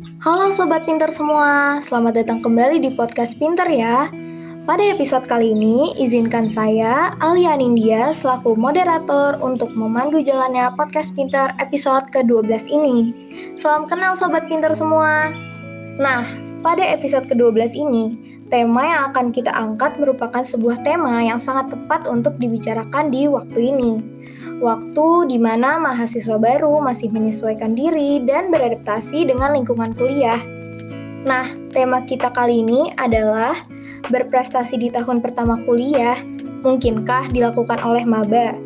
Halo Sobat Pinter semua, selamat datang kembali di podcast Pinter ya. Pada episode kali ini, izinkan saya, Alia Nindya, selaku moderator untuk memandu jalannya podcast Pinter episode ke-12 ini. Salam kenal Sobat Pinter semua. Nah, pada episode ke-12 ini, tema yang akan kita angkat merupakan sebuah tema yang sangat tepat untuk dibicarakan di waktu ini waktu di mana mahasiswa baru masih menyesuaikan diri dan beradaptasi dengan lingkungan kuliah. Nah, tema kita kali ini adalah berprestasi di tahun pertama kuliah, mungkinkah dilakukan oleh maba?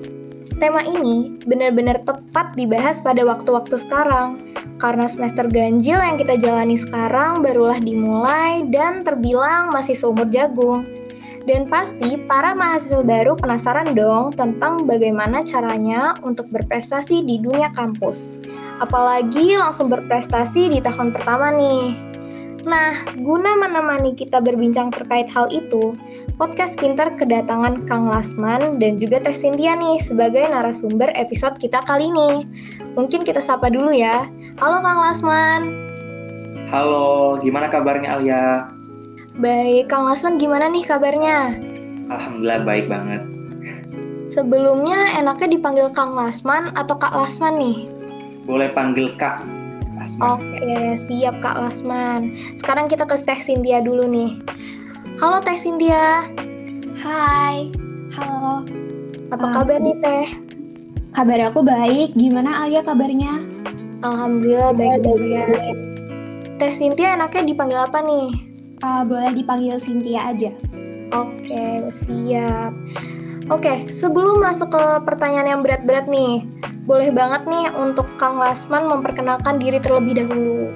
Tema ini benar-benar tepat dibahas pada waktu-waktu sekarang, karena semester ganjil yang kita jalani sekarang barulah dimulai dan terbilang masih seumur jagung. Dan pasti para mahasiswa baru penasaran dong tentang bagaimana caranya untuk berprestasi di dunia kampus. Apalagi langsung berprestasi di tahun pertama nih. Nah, guna menemani kita berbincang terkait hal itu, podcast Pinter kedatangan Kang Lasman dan juga Teh Cynthia nih sebagai narasumber episode kita kali ini. Mungkin kita sapa dulu ya. Halo Kang Lasman. Halo, gimana kabarnya Alia? Baik, Kang Lasman gimana nih kabarnya? Alhamdulillah baik banget. Sebelumnya enaknya dipanggil Kang Lasman atau Kak Lasman nih? Boleh panggil Kak Lasman. Oke, siap Kak Lasman. Sekarang kita ke Teh Cynthia dulu nih. Halo Teh Cynthia. Hai. Halo. Apa um, kabar nih Teh? Kabar aku baik. Gimana Alia kabarnya? Alhamdulillah baik juga. Teh Cynthia enaknya dipanggil apa nih? Uh, boleh dipanggil Cynthia aja. Oke, siap. Oke, sebelum masuk ke pertanyaan yang berat-berat nih, boleh banget nih untuk Kang Lasman memperkenalkan diri terlebih dahulu.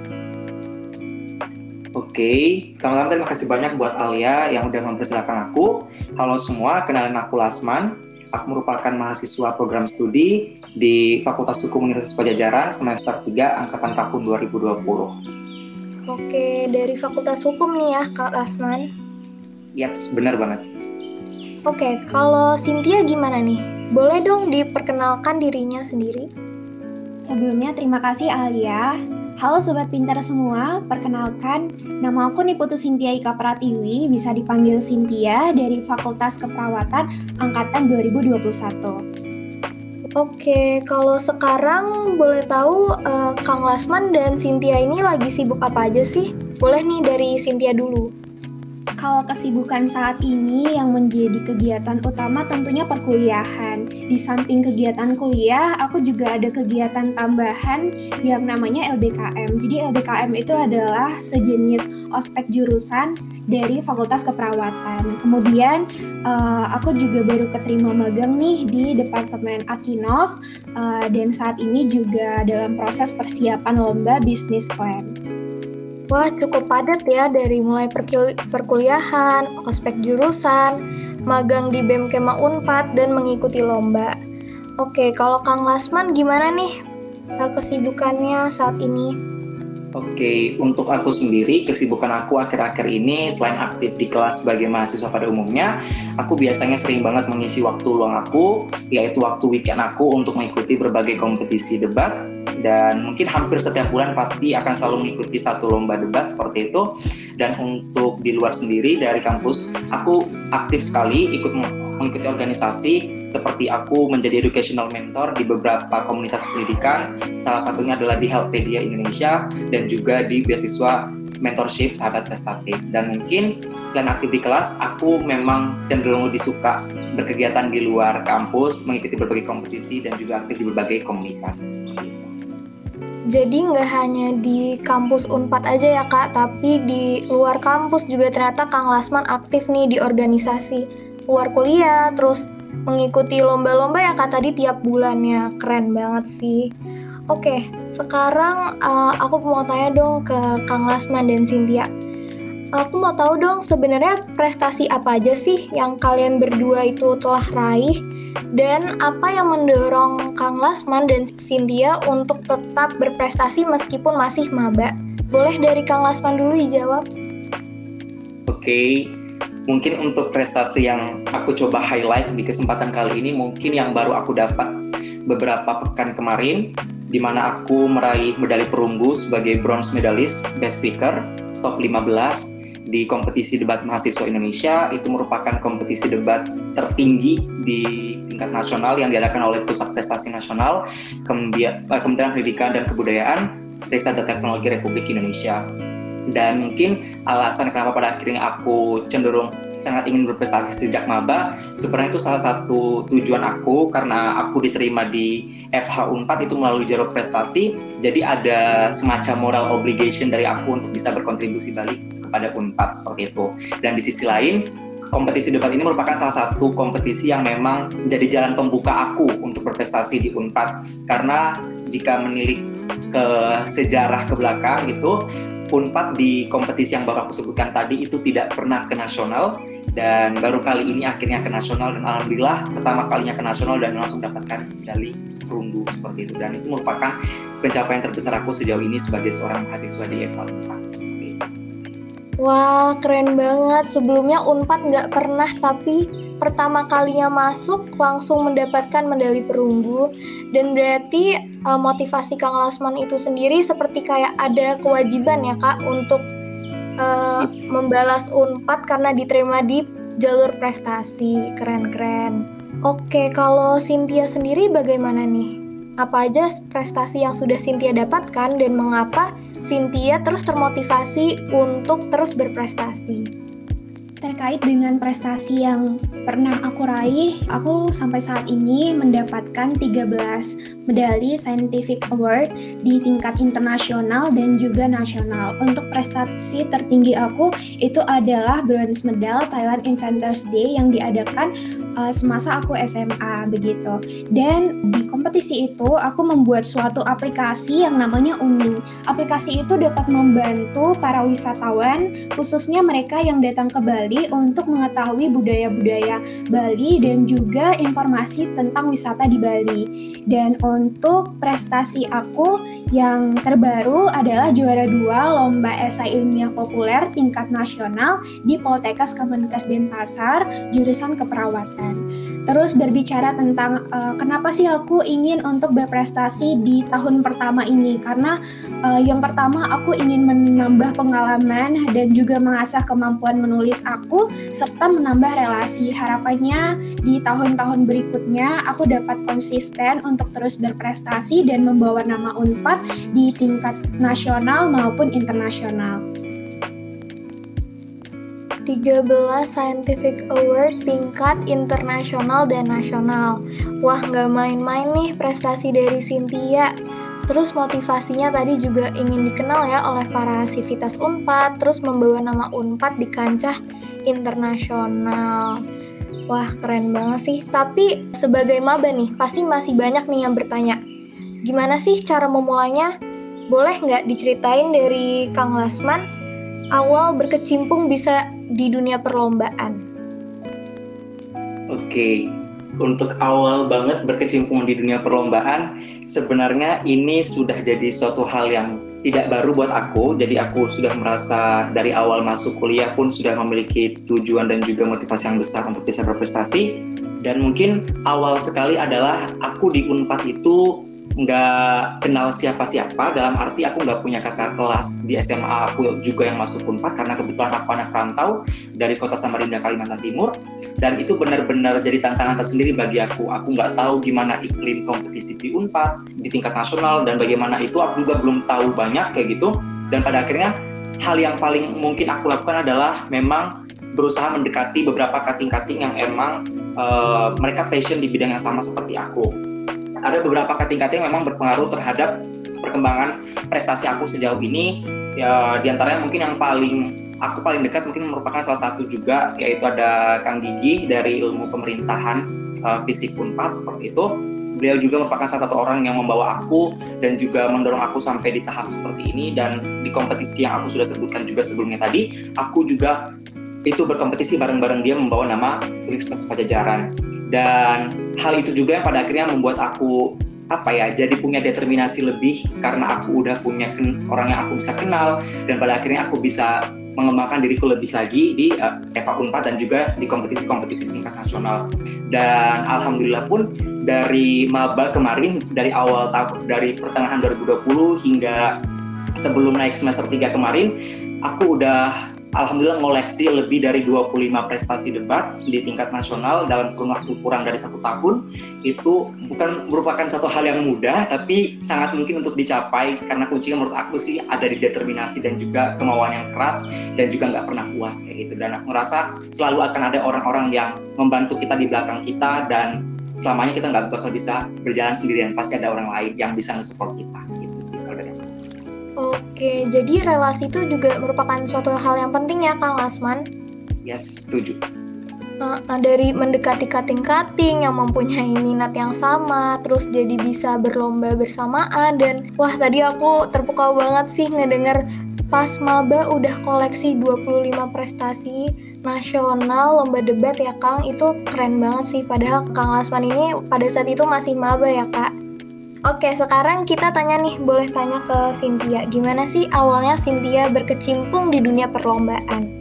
Oke, Kang Lasman terima kasih banyak buat Alia yang udah mempersilahkan aku. Halo semua, kenalin aku Lasman. Aku merupakan mahasiswa program studi di Fakultas Hukum Universitas Pajajaran semester 3 angkatan tahun 2020. Oke, dari Fakultas Hukum nih ya, Kak Lasman. Yaps, benar banget. Oke, kalau Cynthia gimana nih? Boleh dong diperkenalkan dirinya sendiri? Sebelumnya terima kasih Alia. Halo Sobat Pintar semua, perkenalkan nama aku Niputu Cynthia Ika Pratiwi, bisa dipanggil Cynthia dari Fakultas Keperawatan Angkatan 2021. Oke, kalau sekarang boleh tahu uh, Kang Lasman dan Cynthia ini lagi sibuk apa aja sih? Boleh nih dari Cynthia dulu. Kalau kesibukan saat ini yang menjadi kegiatan utama tentunya perkuliahan. Di samping kegiatan kuliah, aku juga ada kegiatan tambahan yang namanya LDKM. Jadi LDKM itu adalah sejenis ospek jurusan dari Fakultas Keperawatan. Kemudian uh, aku juga baru keterima magang nih di Departemen Akinov uh, dan saat ini juga dalam proses persiapan lomba bisnis plan. Wah, cukup padat ya dari mulai perkuliahan, ospek jurusan, magang di BEM Kema Unpad, dan mengikuti lomba. Oke, kalau Kang Lasman gimana nih eh, kesibukannya saat ini? Oke, untuk aku sendiri, kesibukan aku akhir-akhir ini selain aktif di kelas sebagai mahasiswa pada umumnya, aku biasanya sering banget mengisi waktu luang aku, yaitu waktu weekend aku untuk mengikuti berbagai kompetisi debat, dan mungkin hampir setiap bulan pasti akan selalu mengikuti satu lomba debat seperti itu. Dan untuk di luar sendiri dari kampus aku aktif sekali ikut mengikuti organisasi seperti aku menjadi educational mentor di beberapa komunitas pendidikan. Salah satunya adalah di Helpedia Indonesia dan juga di beasiswa mentorship sahabat prestatif dan mungkin selain aktif di kelas aku memang cenderung lebih suka berkegiatan di luar kampus mengikuti berbagai kompetisi dan juga aktif di berbagai komunitas. seperti itu. Jadi nggak hanya di kampus Unpad aja ya kak, tapi di luar kampus juga ternyata Kang Lasman aktif nih di organisasi luar kuliah, terus mengikuti lomba-lomba ya kak tadi tiap bulannya, keren banget sih. Oke, sekarang uh, aku mau tanya dong ke Kang Lasman dan Cynthia. Aku mau tahu dong sebenarnya prestasi apa aja sih yang kalian berdua itu telah raih dan apa yang mendorong Kang Lasman dan Cynthia untuk tetap berprestasi meskipun masih maba? Boleh dari Kang Lasman dulu dijawab. Oke, mungkin untuk prestasi yang aku coba highlight di kesempatan kali ini mungkin yang baru aku dapat beberapa pekan kemarin di mana aku meraih medali perunggu sebagai bronze medalist best speaker top 15 di kompetisi debat mahasiswa Indonesia itu merupakan kompetisi debat tertinggi di tingkat nasional yang diadakan oleh Pusat Prestasi Nasional eh, Kementerian Pendidikan dan Kebudayaan Riset dan Teknologi Republik Indonesia. Dan mungkin alasan kenapa pada akhirnya aku cenderung sangat ingin berprestasi sejak maba sebenarnya itu salah satu tujuan aku karena aku diterima di FH Unpad itu melalui jalur prestasi jadi ada semacam moral obligation dari aku untuk bisa berkontribusi balik kepada Unpad seperti itu. Dan di sisi lain kompetisi debat ini merupakan salah satu kompetisi yang memang menjadi jalan pembuka aku untuk berprestasi di Unpad. Karena jika menilik ke sejarah ke belakang gitu Unpad di kompetisi yang baru aku sebutkan tadi itu tidak pernah ke nasional. Dan baru kali ini akhirnya ke nasional dan alhamdulillah pertama kalinya ke nasional dan langsung dapatkan medali perunggu seperti itu. Dan itu merupakan pencapaian terbesar aku sejauh ini sebagai seorang mahasiswa di EVA Unpad seperti itu. Wah keren banget sebelumnya Unpad nggak pernah tapi pertama kalinya masuk langsung mendapatkan medali perunggu dan berarti uh, motivasi Kang Lasman itu sendiri seperti kayak ada kewajiban ya Kak untuk uh, membalas Unpad karena diterima di jalur prestasi keren-keren. Oke kalau Cynthia sendiri bagaimana nih? Apa aja prestasi yang sudah Cynthia dapatkan dan mengapa Cynthia terus termotivasi untuk terus berprestasi? Terkait dengan prestasi yang pernah aku raih, aku sampai saat ini mendapatkan 13 medali Scientific Award di tingkat internasional dan juga nasional. Untuk prestasi tertinggi aku itu adalah Bronze Medal Thailand Inventors Day yang diadakan uh, semasa aku SMA begitu. Dan di kompetisi itu aku membuat suatu aplikasi yang namanya Umi. Aplikasi itu dapat membantu para wisatawan khususnya mereka yang datang ke Bali untuk mengetahui budaya-budaya Bali dan juga informasi tentang wisata di Bali. Dan untuk prestasi aku yang terbaru adalah juara dua lomba esai ilmiah populer tingkat nasional di Poltekkes Kemenkes Denpasar jurusan keperawatan. Terus berbicara tentang uh, kenapa sih aku ingin untuk berprestasi di tahun pertama ini karena uh, yang pertama aku ingin menambah pengalaman dan juga mengasah kemampuan menulis aku serta menambah relasi. Harapannya di tahun-tahun berikutnya aku dapat konsisten untuk terus berprestasi dan membawa nama Unpad di tingkat nasional maupun internasional. 13 Scientific Award tingkat internasional dan nasional. Wah, nggak main-main nih prestasi dari Cynthia. Terus motivasinya tadi juga ingin dikenal ya oleh para sivitas UNPAD, terus membawa nama UNPAD di kancah internasional. Wah, keren banget sih. Tapi sebagai maba nih, pasti masih banyak nih yang bertanya, gimana sih cara memulainya? Boleh nggak diceritain dari Kang Lasman awal berkecimpung bisa di dunia perlombaan? Oke, untuk awal banget berkecimpung di dunia perlombaan, sebenarnya ini sudah jadi suatu hal yang tidak baru buat aku. Jadi aku sudah merasa dari awal masuk kuliah pun sudah memiliki tujuan dan juga motivasi yang besar untuk bisa berprestasi. Dan mungkin awal sekali adalah aku di Unpad itu nggak kenal siapa-siapa dalam arti aku nggak punya kakak kelas di SMA aku juga yang masuk Unpad karena kebetulan aku anak rantau dari kota Samarinda Kalimantan Timur. Dan itu benar-benar jadi tantangan tersendiri bagi aku. Aku nggak tahu gimana iklim kompetisi di Unpad di tingkat nasional dan bagaimana itu aku juga belum tahu banyak kayak gitu. Dan pada akhirnya hal yang paling mungkin aku lakukan adalah memang berusaha mendekati beberapa kating-kating yang emang uh, mereka passion di bidang yang sama seperti aku ada beberapa kating-kating memang berpengaruh terhadap perkembangan prestasi aku sejauh ini. Ya di antaranya mungkin yang paling aku paling dekat mungkin merupakan salah satu juga yaitu ada Kang Gigi dari ilmu pemerintahan uh, Unpad seperti itu. Beliau juga merupakan salah satu orang yang membawa aku dan juga mendorong aku sampai di tahap seperti ini. Dan di kompetisi yang aku sudah sebutkan juga sebelumnya tadi aku juga itu berkompetisi bareng-bareng dia membawa nama Universitas Pajajaran. Dan hal itu juga yang pada akhirnya membuat aku apa ya jadi punya determinasi lebih karena aku udah punya orang yang aku bisa kenal. Dan pada akhirnya aku bisa mengembangkan diriku lebih lagi di uh, Eva Unpad dan juga di kompetisi-kompetisi tingkat nasional. Dan alhamdulillah pun dari maba kemarin dari awal dari pertengahan 2020 hingga sebelum naik semester 3 kemarin aku udah Alhamdulillah ngoleksi lebih dari 25 prestasi debat di tingkat nasional dalam kurun waktu kurang dari satu tahun. Itu bukan merupakan satu hal yang mudah tapi sangat mungkin untuk dicapai karena kuncinya menurut aku sih ada di determinasi dan juga kemauan yang keras dan juga nggak pernah puas kayak gitu. Dan aku ngerasa selalu akan ada orang-orang yang membantu kita di belakang kita dan selamanya kita nggak bakal bisa berjalan sendirian. Pasti ada orang lain yang bisa nge-support kita. Gitu sih kalau dari Oke, jadi relasi itu juga merupakan suatu hal yang penting ya Kang Lasman? Yes, setuju. Uh, dari mendekati kating-kating yang mempunyai minat yang sama, terus jadi bisa berlomba bersamaan dan wah tadi aku terpukau banget sih ngedenger pas maba udah koleksi 25 prestasi nasional lomba debat ya Kang itu keren banget sih padahal Kang Lasman ini pada saat itu masih maba ya Kak Oke, sekarang kita tanya nih, boleh tanya ke Cynthia. Gimana sih awalnya Cynthia berkecimpung di dunia perlombaan?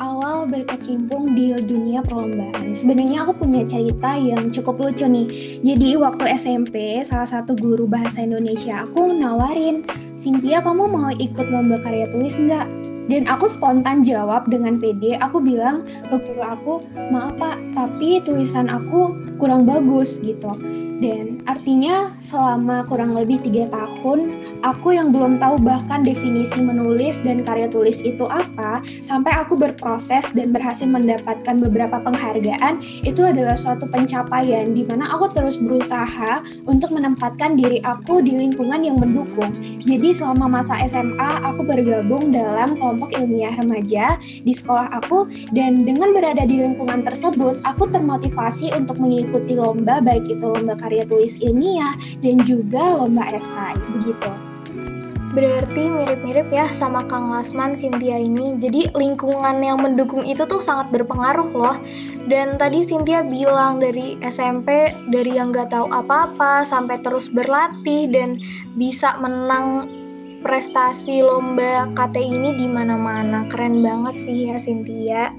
Awal berkecimpung di dunia perlombaan. Sebenarnya aku punya cerita yang cukup lucu nih. Jadi waktu SMP, salah satu guru bahasa Indonesia aku nawarin, Cynthia kamu mau ikut lomba karya tulis nggak? Dan aku spontan jawab dengan pede, aku bilang ke guru aku, maaf pak, tapi tulisan aku kurang bagus gitu. Dan artinya selama kurang lebih tiga tahun, aku yang belum tahu bahkan definisi menulis dan karya tulis itu apa, sampai aku berproses dan berhasil mendapatkan beberapa penghargaan, itu adalah suatu pencapaian di mana aku terus berusaha untuk menempatkan diri aku di lingkungan yang mendukung. Jadi selama masa SMA, aku bergabung dalam kelompok ilmiah remaja di sekolah aku, dan dengan berada di lingkungan tersebut, aku termotivasi untuk mengikuti lomba, baik itu lomba karya tulis ilmiah dan juga lomba esai begitu. Berarti mirip-mirip ya sama Kang Lasman Cynthia ini. Jadi lingkungan yang mendukung itu tuh sangat berpengaruh loh. Dan tadi Cynthia bilang dari SMP dari yang nggak tahu apa-apa sampai terus berlatih dan bisa menang prestasi lomba KT ini di mana-mana. Keren banget sih ya Cynthia.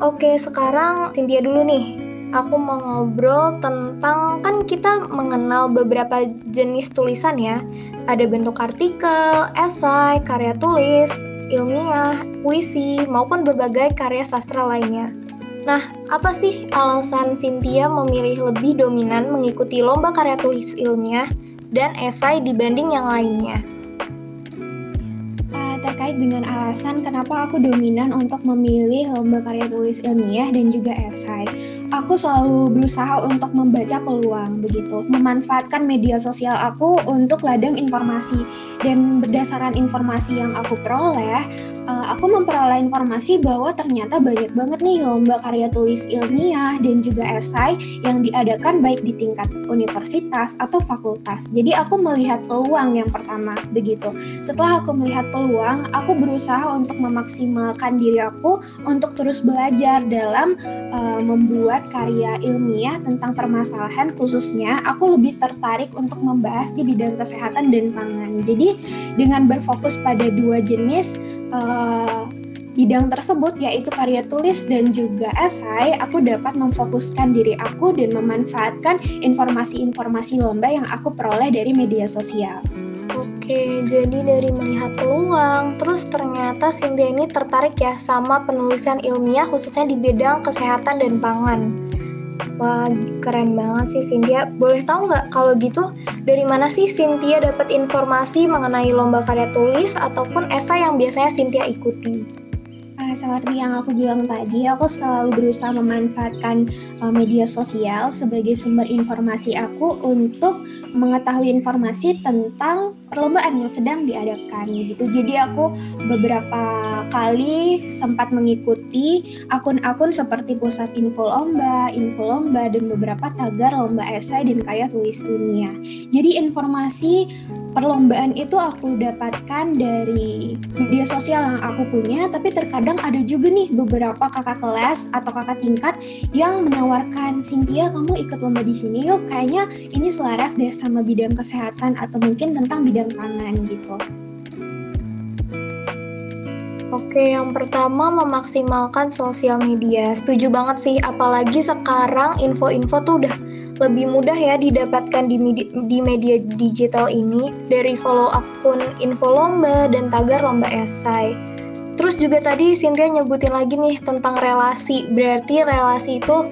Oke, sekarang Cynthia dulu nih aku mau ngobrol tentang kan kita mengenal beberapa jenis tulisan ya. Ada bentuk artikel, esai, karya tulis, ilmiah, puisi, maupun berbagai karya sastra lainnya. Nah, apa sih alasan Cynthia memilih lebih dominan mengikuti lomba karya tulis ilmiah dan esai dibanding yang lainnya? Thank terkait dengan alasan kenapa aku dominan untuk memilih lomba karya tulis ilmiah dan juga esai aku selalu berusaha untuk membaca peluang begitu, memanfaatkan media sosial aku untuk ladang informasi dan berdasarkan informasi yang aku peroleh, uh, aku memperoleh informasi bahwa ternyata banyak banget nih lomba karya tulis ilmiah dan juga esai yang diadakan baik di tingkat universitas atau fakultas. Jadi aku melihat peluang yang pertama begitu. Setelah aku melihat peluang, aku berusaha untuk memaksimalkan diri aku untuk terus belajar dalam uh, membuat karya ilmiah tentang permasalahan khususnya aku lebih tertarik untuk membahas di bidang kesehatan dan pangan. Jadi dengan berfokus pada dua jenis uh, bidang tersebut yaitu karya tulis dan juga esai, aku dapat memfokuskan diri aku dan memanfaatkan informasi-informasi lomba yang aku peroleh dari media sosial. Oke, jadi dari melihat peluang, terus ternyata Cynthia ini tertarik ya sama penulisan ilmiah khususnya di bidang kesehatan dan pangan. Wah, keren banget sih Cynthia. Boleh tahu nggak kalau gitu dari mana sih Cynthia dapat informasi mengenai lomba karya tulis ataupun esai yang biasanya Cynthia ikuti? Seperti yang aku bilang tadi, aku selalu berusaha memanfaatkan uh, media sosial sebagai sumber informasi aku untuk mengetahui informasi tentang perlombaan yang sedang diadakan gitu. Jadi aku beberapa kali sempat mengikuti akun-akun seperti pusat info lomba, info lomba dan beberapa tagar lomba esai dan karya tulis dunia. Jadi informasi perlombaan itu aku dapatkan dari media sosial yang aku punya, tapi terkadang ada juga nih beberapa kakak kelas atau kakak tingkat yang menawarkan Cynthia kamu ikut lomba di sini yuk, kayaknya ini selaras deh sama bidang kesehatan atau mungkin tentang bidang pangan gitu. Oke, yang pertama memaksimalkan sosial media. Setuju banget sih, apalagi sekarang info-info tuh udah lebih mudah ya didapatkan di media, di media digital ini dari follow akun info lomba dan tagar lomba esai. Terus juga tadi Cynthia nyebutin lagi nih tentang relasi. Berarti relasi itu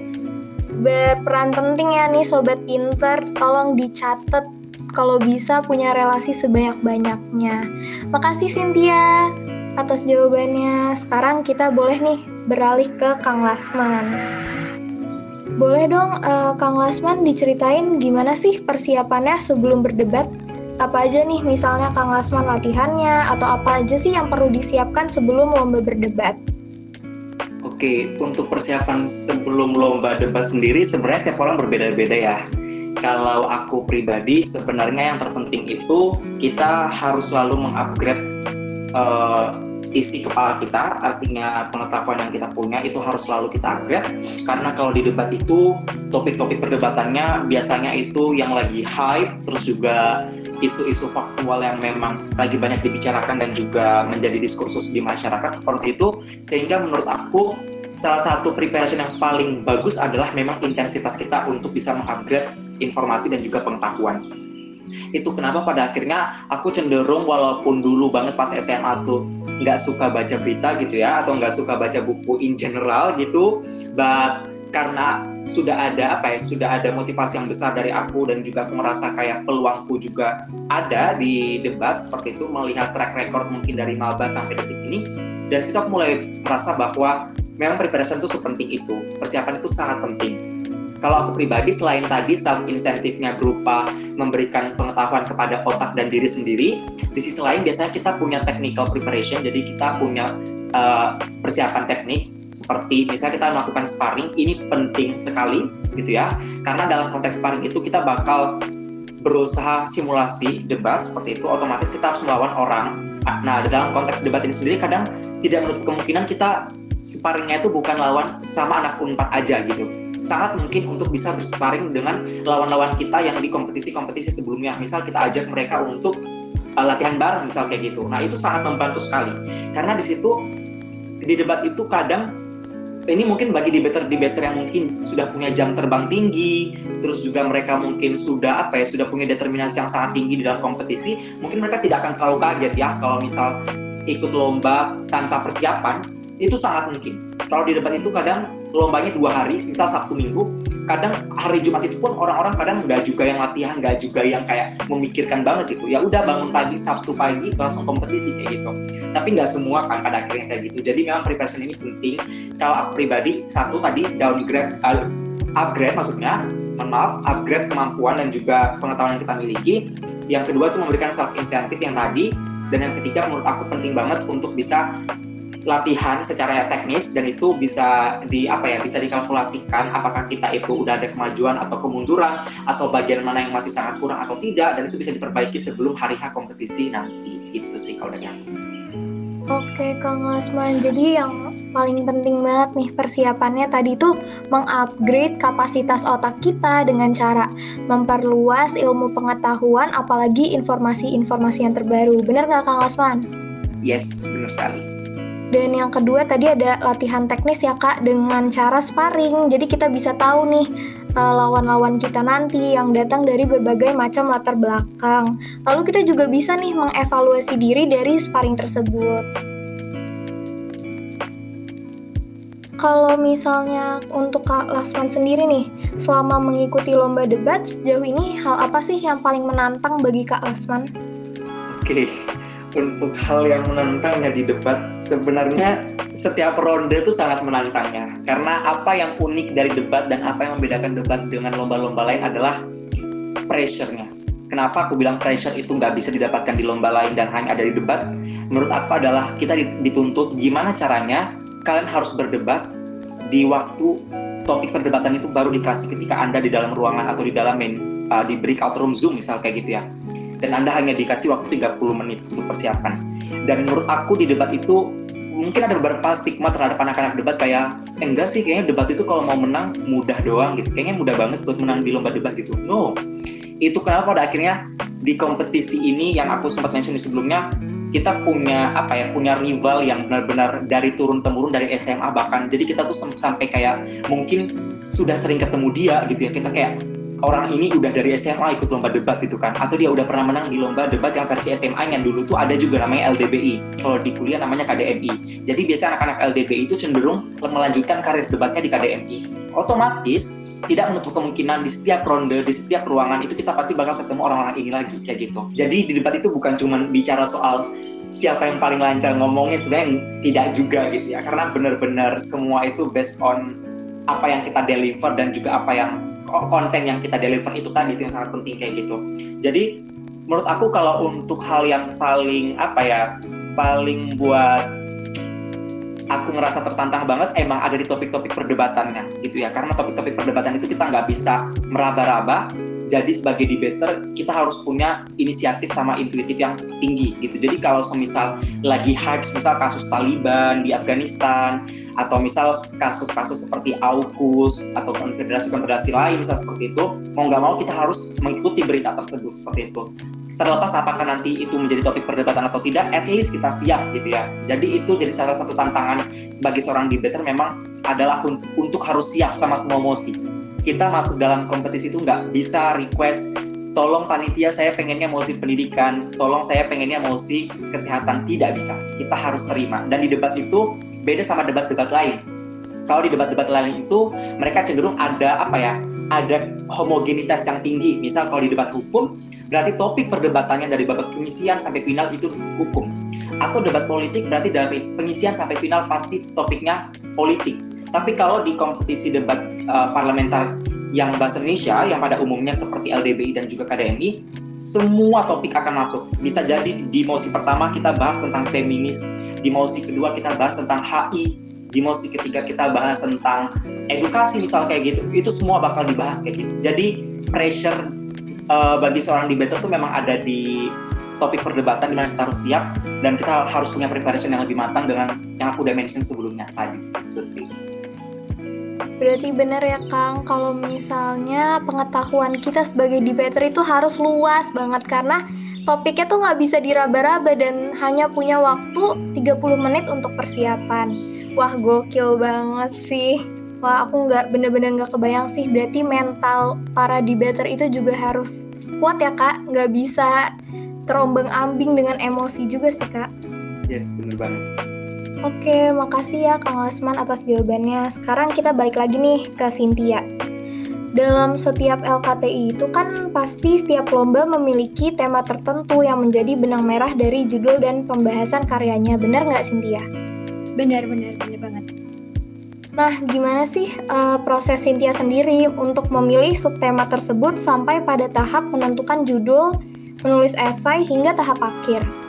berperan penting ya nih sobat pinter. Tolong dicatat kalau bisa punya relasi sebanyak-banyaknya. Makasih Cynthia atas jawabannya. Sekarang kita boleh nih beralih ke Kang Lasman. Boleh dong, uh, Kang Lasman diceritain gimana sih persiapannya sebelum berdebat? Apa aja nih misalnya Kang Lasman latihannya, atau apa aja sih yang perlu disiapkan sebelum lomba berdebat? Oke, untuk persiapan sebelum lomba debat sendiri sebenarnya setiap orang berbeda-beda ya. Kalau aku pribadi sebenarnya yang terpenting itu kita harus selalu mengupgrade uh, isi kepala kita, artinya pengetahuan yang kita punya itu harus selalu kita upgrade karena kalau di debat itu topik-topik perdebatannya biasanya itu yang lagi hype terus juga isu-isu faktual yang memang lagi banyak dibicarakan dan juga menjadi diskursus di masyarakat seperti itu. Sehingga menurut aku salah satu preparation yang paling bagus adalah memang intensitas kita untuk bisa mengupgrade informasi dan juga pengetahuan. Itu kenapa pada akhirnya aku cenderung walaupun dulu banget pas SMA tuh nggak suka baca berita gitu ya atau nggak suka baca buku in general gitu but karena sudah ada apa ya sudah ada motivasi yang besar dari aku dan juga aku merasa kayak peluangku juga ada di debat seperti itu melihat track record mungkin dari Malba sampai detik ini. Dan situ aku mulai merasa bahwa memang preparation itu sepenting itu. Persiapan itu sangat penting kalau aku pribadi selain tadi self insentifnya berupa memberikan pengetahuan kepada otak dan diri sendiri, di sisi lain biasanya kita punya technical preparation, jadi kita punya uh, persiapan teknik seperti misalnya kita melakukan sparring, ini penting sekali gitu ya, karena dalam konteks sparring itu kita bakal berusaha simulasi debat seperti itu, otomatis kita harus melawan orang. Nah, dalam konteks debat ini sendiri kadang tidak menutup kemungkinan kita sparringnya itu bukan lawan sama anak unpad aja gitu sangat mungkin untuk bisa bersparing dengan lawan-lawan kita yang di kompetisi-kompetisi sebelumnya. Misal kita ajak mereka untuk uh, latihan bareng misal kayak gitu. Nah, itu sangat membantu sekali. Karena di situ di debat itu kadang ini mungkin bagi debater-debater yang mungkin sudah punya jam terbang tinggi, terus juga mereka mungkin sudah apa ya, sudah punya determinasi yang sangat tinggi di dalam kompetisi, mungkin mereka tidak akan terlalu kaget ya kalau misal ikut lomba tanpa persiapan, itu sangat mungkin. Kalau di debat itu kadang lombanya dua hari, misal Sabtu Minggu, kadang hari Jumat itu pun orang-orang kadang nggak juga yang latihan, nggak juga yang kayak memikirkan banget gitu. Ya udah bangun pagi Sabtu pagi langsung kompetisi kayak gitu. Tapi nggak semua kan pada akhirnya kayak gitu. Jadi memang preparation ini penting. Kalau aku pribadi satu tadi downgrade, uh, upgrade maksudnya, mohon maaf, upgrade kemampuan dan juga pengetahuan yang kita miliki. Yang kedua itu memberikan self incentive yang tadi. Dan yang ketiga menurut aku penting banget untuk bisa latihan secara teknis dan itu bisa di apa ya bisa dikalkulasikan apakah kita itu udah ada kemajuan atau kemunduran atau bagian mana yang masih sangat kurang atau tidak dan itu bisa diperbaiki sebelum hari H kompetisi nanti itu sih kalau dari aku. Oke Kang Lasman, jadi yang paling penting banget nih persiapannya tadi tuh mengupgrade kapasitas otak kita dengan cara memperluas ilmu pengetahuan apalagi informasi-informasi yang terbaru. Benar nggak Kang Lasman? Yes, benar sekali. Dan yang kedua tadi ada latihan teknis ya kak dengan cara sparring. Jadi kita bisa tahu nih eh, lawan-lawan kita nanti yang datang dari berbagai macam latar belakang. Lalu kita juga bisa nih mengevaluasi diri dari sparring tersebut. Kalau misalnya untuk Kak Lasman sendiri nih, selama mengikuti lomba debat sejauh ini hal apa sih yang paling menantang bagi Kak Lasman? Oke, untuk hal yang menantangnya di debat sebenarnya setiap ronde itu sangat menantangnya karena apa yang unik dari debat dan apa yang membedakan debat dengan lomba-lomba lain adalah pressure-nya. Kenapa aku bilang pressure itu nggak bisa didapatkan di lomba lain dan hanya ada di debat? Menurut aku adalah kita dituntut gimana caranya kalian harus berdebat di waktu topik perdebatan itu baru dikasih ketika anda di dalam ruangan atau di dalam main uh, di breakout room zoom misal kayak gitu ya dan Anda hanya dikasih waktu 30 menit untuk persiapan. Dan menurut aku di debat itu mungkin ada beberapa stigma terhadap anak-anak debat kayak eh, enggak sih kayaknya debat itu kalau mau menang mudah doang gitu. Kayaknya mudah banget buat menang di lomba debat gitu. No. Itu kenapa pada akhirnya di kompetisi ini yang aku sempat mention di sebelumnya kita punya apa ya punya rival yang benar-benar dari turun temurun dari SMA bahkan jadi kita tuh sampai kayak mungkin sudah sering ketemu dia gitu ya kita kayak orang ini udah dari SMA ikut lomba debat gitu kan. Atau dia udah pernah menang di lomba debat yang versi SMA yang dulu tuh ada juga namanya LDBI kalau di kuliah namanya KDMI jadi biasanya anak-anak LDBI itu cenderung melanjutkan karir debatnya di KDMI otomatis tidak menutup kemungkinan di setiap ronde, di setiap ruangan itu kita pasti bakal ketemu orang-orang ini lagi kayak gitu. Jadi di debat itu bukan cuma bicara soal siapa yang paling lancar ngomongnya sebenarnya tidak juga gitu ya. Karena benar-benar semua itu based on apa yang kita deliver dan juga apa yang konten yang kita deliver itu tadi itu yang sangat penting kayak gitu. Jadi menurut aku kalau untuk hal yang paling apa ya paling buat aku ngerasa tertantang banget emang ada di topik-topik perdebatannya gitu ya. Karena topik-topik perdebatan itu kita nggak bisa meraba-raba jadi sebagai debater kita harus punya inisiatif sama intuitif yang tinggi gitu. Jadi kalau semisal lagi hype misal kasus Taliban di Afghanistan atau misal kasus-kasus seperti AUKUS atau konfederasi-konfederasi lain misal seperti itu mau nggak mau kita harus mengikuti berita tersebut seperti itu. Terlepas apakah nanti itu menjadi topik perdebatan atau tidak, at least kita siap gitu ya. Jadi itu jadi salah satu tantangan sebagai seorang debater memang adalah untuk harus siap sama semua emosi kita masuk dalam kompetisi itu nggak bisa request tolong panitia saya pengennya mosi pendidikan, tolong saya pengennya mosi kesehatan, tidak bisa. Kita harus terima. Dan di debat itu beda sama debat-debat lain. Kalau di debat-debat lain itu mereka cenderung ada apa ya? Ada homogenitas yang tinggi. Misal kalau di debat hukum, berarti topik perdebatannya dari babak pengisian sampai final itu hukum. Atau debat politik berarti dari pengisian sampai final pasti topiknya politik tapi kalau di kompetisi debat uh, parlementer yang bahasa Indonesia yang pada umumnya seperti LDBI dan juga KDMI, semua topik akan masuk. Bisa jadi di mosi pertama kita bahas tentang feminis, di mosi kedua kita bahas tentang HI, di mosi ketiga kita bahas tentang edukasi misal kayak gitu. Itu semua bakal dibahas kayak gitu. Jadi pressure uh, bagi seorang debater itu memang ada di topik perdebatan di mana kita harus siap dan kita harus punya preparation yang lebih matang dengan yang aku udah mention sebelumnya tadi. Itu sih. Berarti benar ya Kang, kalau misalnya pengetahuan kita sebagai debater itu harus luas banget karena topiknya tuh nggak bisa diraba-raba dan hanya punya waktu 30 menit untuk persiapan. Wah gokil banget sih. Wah aku nggak bener-bener nggak kebayang sih berarti mental para debater itu juga harus kuat ya kak, nggak bisa terombang ambing dengan emosi juga sih kak. Yes bener banget. Oke, makasih ya Kang Lasman atas jawabannya. Sekarang kita balik lagi nih ke Cynthia. Dalam setiap LKTI itu kan pasti setiap lomba memiliki tema tertentu yang menjadi benang merah dari judul dan pembahasan karyanya. Benar nggak Cynthia? Benar, benar, benar banget. Nah, gimana sih uh, proses Cynthia sendiri untuk memilih subtema tersebut sampai pada tahap menentukan judul, menulis esai hingga tahap akhir?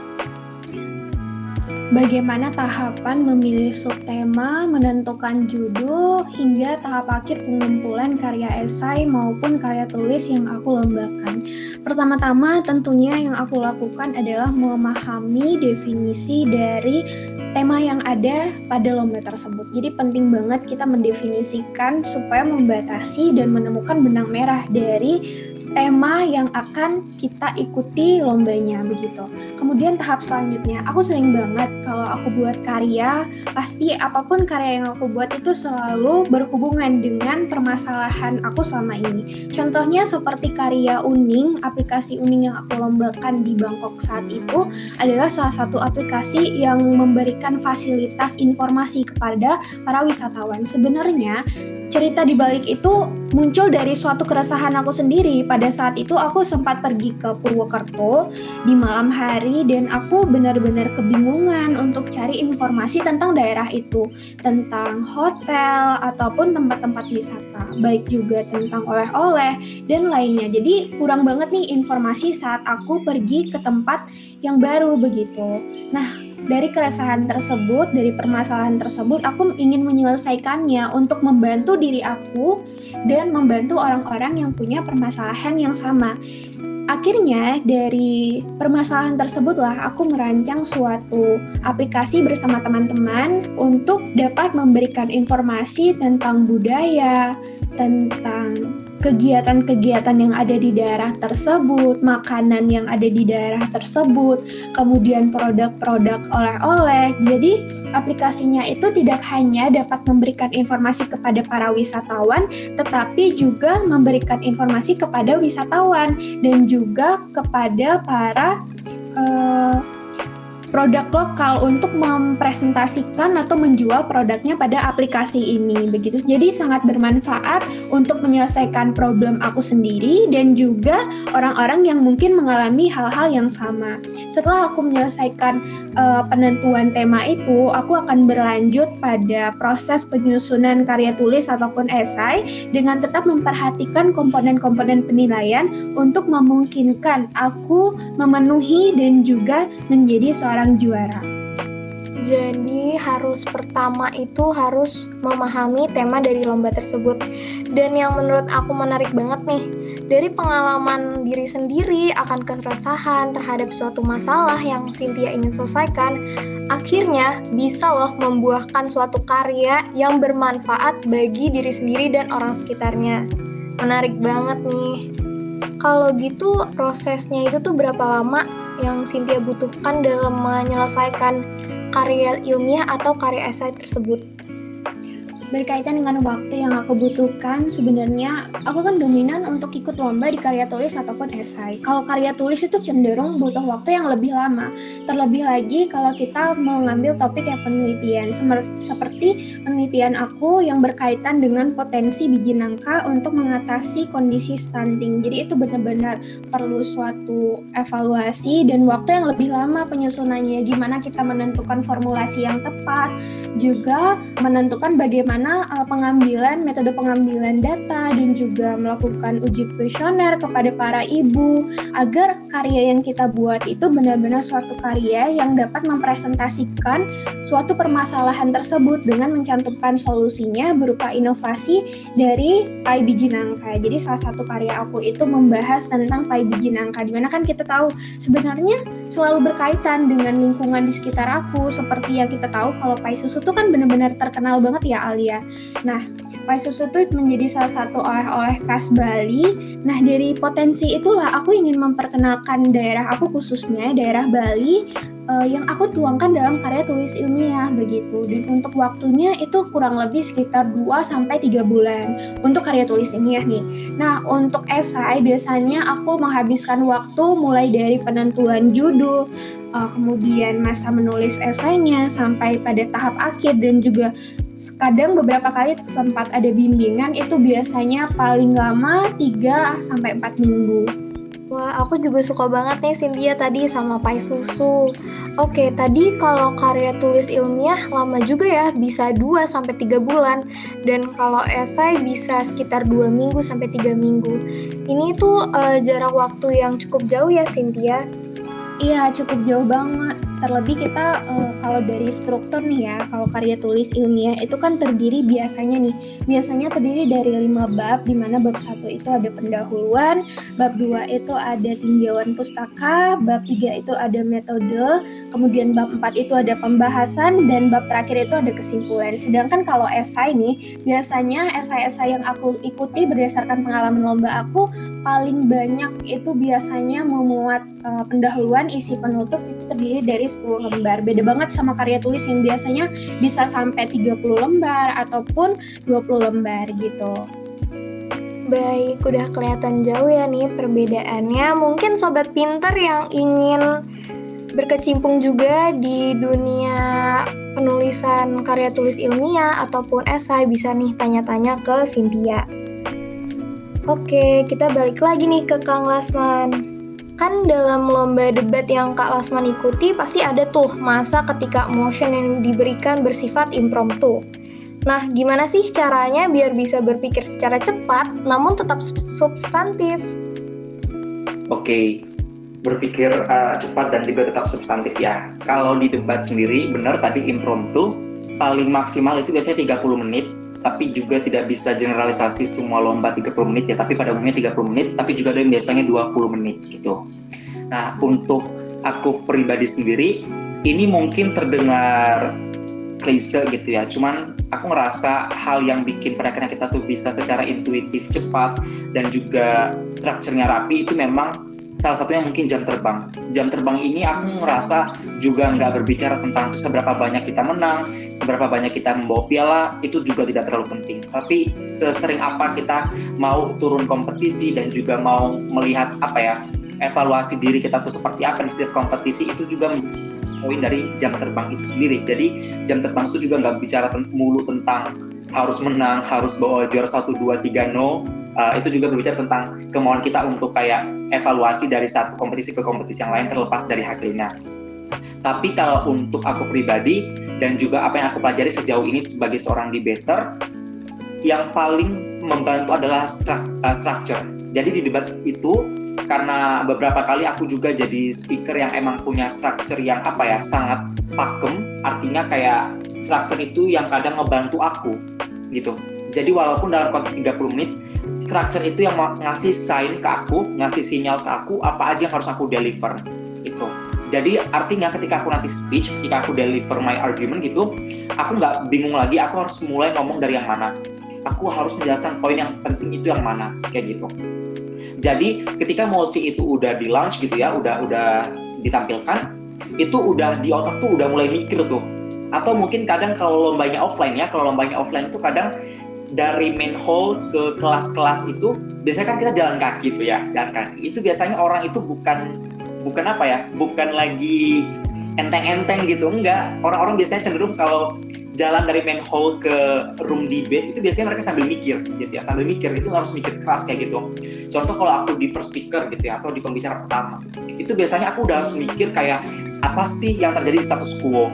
Bagaimana tahapan memilih subtema, menentukan judul, hingga tahap akhir pengumpulan karya esai maupun karya tulis yang aku lombakan. Pertama-tama tentunya yang aku lakukan adalah memahami definisi dari tema yang ada pada lomba tersebut. Jadi penting banget kita mendefinisikan supaya membatasi dan menemukan benang merah dari tema yang akan kita ikuti lombanya begitu. Kemudian tahap selanjutnya, aku sering banget kalau aku buat karya, pasti apa pun karya yang aku buat itu selalu berhubungan dengan permasalahan aku selama ini. Contohnya seperti karya Uning, aplikasi Uning yang aku lombakan di Bangkok saat itu adalah salah satu aplikasi yang memberikan fasilitas informasi kepada para wisatawan. Sebenarnya cerita di balik itu muncul dari suatu keresahan aku sendiri. Pada saat itu aku sempat pergi ke Purwokerto di malam hari dan aku benar-benar kebingungan untuk cari informasi tentang daerah itu, tentang hotel ataupun tempat-tempat wisata, baik juga tentang oleh-oleh dan lainnya. Jadi kurang banget nih informasi saat aku pergi ke tempat yang baru begitu. Nah, dari keresahan tersebut, dari permasalahan tersebut, aku ingin menyelesaikannya untuk membantu diri aku dan membantu orang-orang yang punya permasalahan yang sama. Akhirnya dari permasalahan tersebutlah aku merancang suatu aplikasi bersama teman-teman untuk dapat memberikan informasi tentang budaya, tentang kegiatan-kegiatan yang ada di daerah tersebut, makanan yang ada di daerah tersebut, kemudian produk-produk oleh-oleh. Jadi, aplikasinya itu tidak hanya dapat memberikan informasi kepada para wisatawan, tetapi juga memberikan informasi kepada wisatawan dan juga kepada para uh, produk lokal untuk mempresentasikan atau menjual produknya pada aplikasi ini begitu. Jadi sangat bermanfaat untuk menyelesaikan problem aku sendiri dan juga orang-orang yang mungkin mengalami hal-hal yang sama. Setelah aku menyelesaikan uh, penentuan tema itu, aku akan berlanjut pada proses penyusunan karya tulis ataupun esai dengan tetap memperhatikan komponen-komponen penilaian untuk memungkinkan aku memenuhi dan juga menjadi seorang seorang juara. Jadi harus pertama itu harus memahami tema dari lomba tersebut. Dan yang menurut aku menarik banget nih, dari pengalaman diri sendiri akan keresahan terhadap suatu masalah yang Cynthia ingin selesaikan, akhirnya bisa loh membuahkan suatu karya yang bermanfaat bagi diri sendiri dan orang sekitarnya. Menarik banget nih. Kalau gitu prosesnya itu tuh berapa lama yang Cynthia butuhkan dalam menyelesaikan karya ilmiah atau karya esai tersebut berkaitan dengan waktu yang aku butuhkan, sebenarnya aku kan dominan untuk ikut lomba di karya tulis ataupun esai. Kalau karya tulis itu cenderung butuh waktu yang lebih lama. Terlebih lagi kalau kita mau ngambil topik yang penelitian, seperti penelitian aku yang berkaitan dengan potensi biji nangka untuk mengatasi kondisi stunting. Jadi itu benar-benar perlu suatu evaluasi dan waktu yang lebih lama penyusunannya. Gimana kita menentukan formulasi yang tepat, juga menentukan bagaimana bagaimana uh, pengambilan metode pengambilan data dan juga melakukan uji kuesioner kepada para ibu agar karya yang kita buat itu benar-benar suatu karya yang dapat mempresentasikan suatu permasalahan tersebut dengan mencantumkan solusinya berupa inovasi dari pai biji nangka. Jadi salah satu karya aku itu membahas tentang pai biji nangka di mana kan kita tahu sebenarnya selalu berkaitan dengan lingkungan di sekitar aku seperti yang kita tahu kalau pai susu itu kan benar-benar terkenal banget ya Ali ya. Nah, pai susu itu menjadi salah satu oleh-oleh khas Bali. Nah, dari potensi itulah aku ingin memperkenalkan daerah aku khususnya daerah Bali uh, yang aku tuangkan dalam karya tulis ilmiah begitu. Dan untuk waktunya itu kurang lebih sekitar 2 sampai 3 bulan untuk karya tulis ilmiah nih. Nah, untuk esai biasanya aku menghabiskan waktu mulai dari penentuan judul, uh, kemudian masa menulis esainya sampai pada tahap akhir dan juga kadang beberapa kali sempat ada bimbingan itu biasanya paling lama 3 sampai 4 minggu. Wah, aku juga suka banget nih Cynthia tadi sama pai susu. Oke, tadi kalau karya tulis ilmiah lama juga ya, bisa 2 sampai 3 bulan. Dan kalau esai bisa sekitar 2 minggu sampai 3 minggu. Ini tuh uh, jarak waktu yang cukup jauh ya Cynthia. Iya, cukup jauh banget. Terlebih kita uh, kalau dari struktur nih ya, kalau karya tulis ilmiah itu kan terdiri biasanya nih, biasanya terdiri dari lima bab, di mana bab satu itu ada pendahuluan, bab dua itu ada tinjauan pustaka, bab tiga itu ada metode, kemudian bab empat itu ada pembahasan, dan bab terakhir itu ada kesimpulan. Sedangkan kalau esai nih, biasanya esai-esai yang aku ikuti berdasarkan pengalaman lomba aku, paling banyak itu biasanya memuat uh, pendahuluan, isi penutup itu terdiri dari 10 lembar. Beda banget sama karya tulis yang biasanya bisa sampai 30 lembar ataupun 20 lembar gitu. Baik, udah kelihatan jauh ya nih perbedaannya. Mungkin sobat pinter yang ingin berkecimpung juga di dunia penulisan karya tulis ilmiah ataupun esai bisa nih tanya-tanya ke Cynthia. Oke, kita balik lagi nih ke Kang Lasman. Kan dalam lomba debat yang Kak Lasman ikuti pasti ada tuh masa ketika motion yang diberikan bersifat impromptu. Nah, gimana sih caranya biar bisa berpikir secara cepat namun tetap substantif? Oke, berpikir uh, cepat dan juga tetap substantif ya. Kalau di debat sendiri benar tadi impromptu paling maksimal itu biasanya 30 menit tapi juga tidak bisa generalisasi semua lomba 30 menit ya, tapi pada umumnya 30 menit, tapi juga ada yang biasanya 20 menit gitu. Nah, untuk aku pribadi sendiri, ini mungkin terdengar klise gitu ya. Cuman aku ngerasa hal yang bikin pada kita tuh bisa secara intuitif cepat dan juga strukturnya rapi itu memang salah satunya mungkin jam terbang. Jam terbang ini aku ngerasa juga nggak berbicara tentang seberapa banyak kita menang, seberapa banyak kita membawa piala, itu juga tidak terlalu penting. Tapi sesering apa kita mau turun kompetisi dan juga mau melihat apa ya, evaluasi diri kita tuh seperti apa di setiap kompetisi itu juga poin dari jam terbang itu sendiri. Jadi jam terbang itu juga nggak bicara mulu tentang harus menang, harus bawa juara satu dua tiga no, uh, itu juga berbicara tentang kemauan kita untuk kayak evaluasi dari satu kompetisi ke kompetisi yang lain terlepas dari hasilnya. Tapi kalau untuk aku pribadi dan juga apa yang aku pelajari sejauh ini sebagai seorang debater, yang paling membantu adalah uh, structure. Jadi di debat itu karena beberapa kali aku juga jadi speaker yang emang punya structure yang apa ya sangat pakem, artinya kayak structure itu yang kadang ngebantu aku gitu. Jadi walaupun dalam konteks 30 menit structure itu yang ngasih sign ke aku, ngasih sinyal ke aku apa aja yang harus aku deliver itu. Jadi artinya ketika aku nanti speech, ketika aku deliver my argument gitu, aku nggak bingung lagi aku harus mulai ngomong dari yang mana. Aku harus menjelaskan poin yang penting itu yang mana, kayak gitu. Jadi ketika mosi itu udah di launch gitu ya, udah udah ditampilkan, itu udah di otak tuh udah mulai mikir tuh. Atau mungkin kadang kalau lombanya offline ya, kalau lombanya offline itu kadang dari main hall ke kelas-kelas itu biasanya kan kita jalan kaki tuh ya jalan kaki. Itu biasanya orang itu bukan bukan apa ya bukan lagi enteng-enteng gitu enggak. Orang-orang biasanya cenderung kalau jalan dari main hall ke room debate itu biasanya mereka sambil mikir gitu ya sambil mikir. Itu harus mikir keras kayak gitu. Contoh kalau aku di first speaker gitu ya atau di pembicara pertama itu biasanya aku udah harus mikir kayak apa sih yang terjadi di status quo?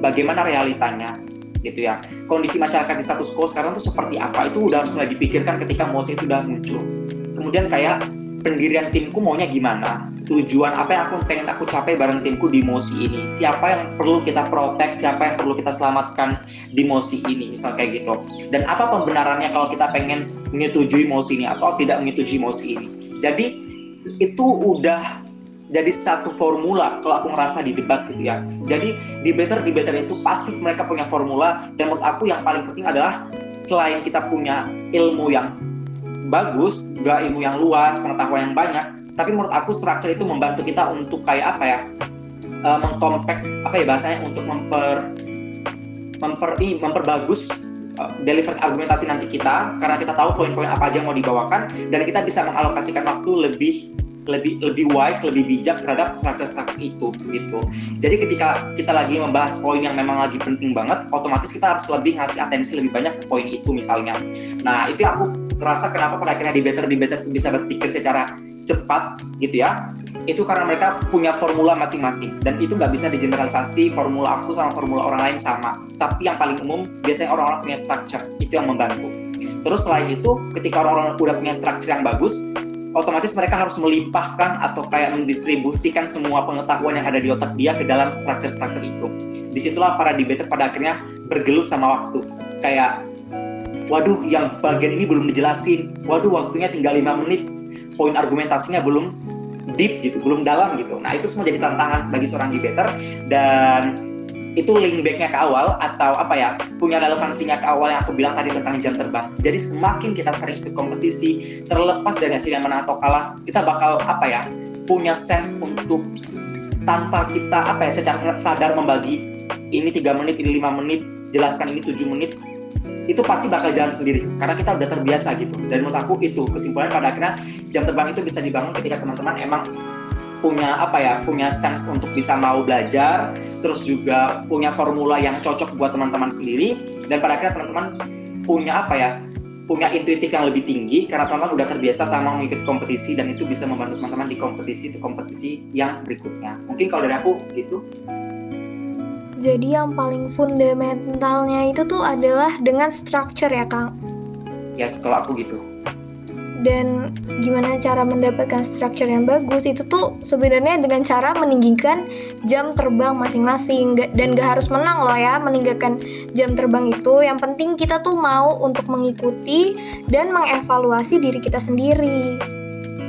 Bagaimana realitanya gitu ya. Kondisi masyarakat di status quo sekarang tuh seperti apa? Itu udah harus mulai dipikirkan ketika mosi itu udah muncul. Kemudian kayak pendirian timku maunya gimana? Tujuan apa yang aku pengen aku capai bareng timku di mosi ini? Siapa yang perlu kita protek siapa yang perlu kita selamatkan di mosi ini? Misal kayak gitu. Dan apa pembenarannya kalau kita pengen menyetujui mosi ini atau tidak menyetujui mosi ini? Jadi itu udah jadi satu formula kalau aku ngerasa di debat gitu ya. Jadi debater-debater itu pasti mereka punya formula dan menurut aku yang paling penting adalah selain kita punya ilmu yang bagus, juga ilmu yang luas, pengetahuan yang banyak, tapi menurut aku structure itu membantu kita untuk kayak apa ya? Uh, mengkompact apa ya bahasanya untuk memper memper ini memperbagus uh, deliver argumentasi nanti kita karena kita tahu poin-poin apa aja yang mau dibawakan dan kita bisa mengalokasikan waktu lebih lebih lebih wise, lebih bijak terhadap structure-structure itu gitu. Jadi ketika kita lagi membahas poin yang memang lagi penting banget, otomatis kita harus lebih ngasih atensi lebih banyak ke poin itu misalnya. Nah, itu aku rasa kenapa pada akhirnya debater-debater itu bisa berpikir secara cepat gitu ya. Itu karena mereka punya formula masing-masing. Dan itu nggak bisa digeneralisasi formula aku sama formula orang lain sama. Tapi yang paling umum biasanya orang-orang punya structure. Itu yang membantu. Terus selain itu ketika orang-orang udah punya structure yang bagus otomatis mereka harus melimpahkan atau kayak mendistribusikan semua pengetahuan yang ada di otak dia ke dalam struktur-struktur itu. Di situlah para debater pada akhirnya bergelut sama waktu. Kayak, waduh yang bagian ini belum dijelasin, waduh waktunya tinggal lima menit, poin argumentasinya belum deep gitu, belum dalam gitu. Nah itu semua jadi tantangan bagi seorang debater dan itu link backnya ke awal atau apa ya punya relevansinya ke awal yang aku bilang tadi tentang jam terbang. Jadi semakin kita sering ikut kompetisi terlepas dari hasil yang menang atau kalah kita bakal apa ya punya sense untuk tanpa kita apa ya secara sadar membagi ini tiga menit ini lima menit jelaskan ini tujuh menit itu pasti bakal jalan sendiri. Karena kita udah terbiasa gitu. Dan menurut aku itu kesimpulan pada akhirnya jam terbang itu bisa dibangun ketika teman-teman emang punya apa ya punya sense untuk bisa mau belajar terus juga punya formula yang cocok buat teman-teman sendiri dan pada akhirnya teman-teman punya apa ya punya intuitif yang lebih tinggi karena teman-teman udah terbiasa sama mengikuti kompetisi dan itu bisa membantu teman-teman di kompetisi itu kompetisi yang berikutnya. Mungkin kalau dari aku gitu. Jadi yang paling fundamentalnya itu tuh adalah dengan structure ya Kang yes kalau aku gitu dan gimana cara mendapatkan structure yang bagus itu tuh sebenarnya dengan cara meninggikan jam terbang masing-masing. Dan gak harus menang loh ya meninggalkan jam terbang itu. Yang penting kita tuh mau untuk mengikuti dan mengevaluasi diri kita sendiri.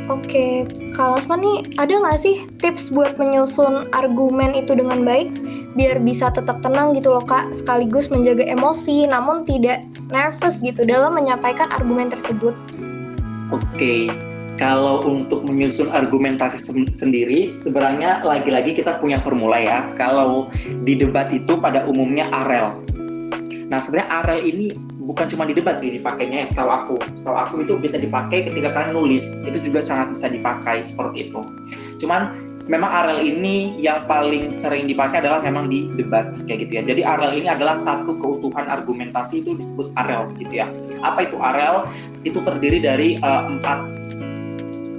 Oke, kalau Asma nih ada nggak sih tips buat menyusun argumen itu dengan baik biar bisa tetap tenang gitu loh kak, sekaligus menjaga emosi namun tidak nervous gitu dalam menyampaikan argumen tersebut? Oke, kalau untuk menyusun argumentasi sendiri, sebenarnya lagi-lagi kita punya formula ya. Kalau di debat itu pada umumnya arel. Nah sebenarnya arel ini bukan cuma di debat sih dipakainya setahu aku setahu aku itu bisa dipakai ketika kalian nulis itu juga sangat bisa dipakai seperti itu cuman memang arel ini yang paling sering dipakai adalah memang di debat kayak gitu ya. Jadi arel ini adalah satu keutuhan argumentasi itu disebut arel gitu ya. Apa itu arel itu terdiri dari uh, empat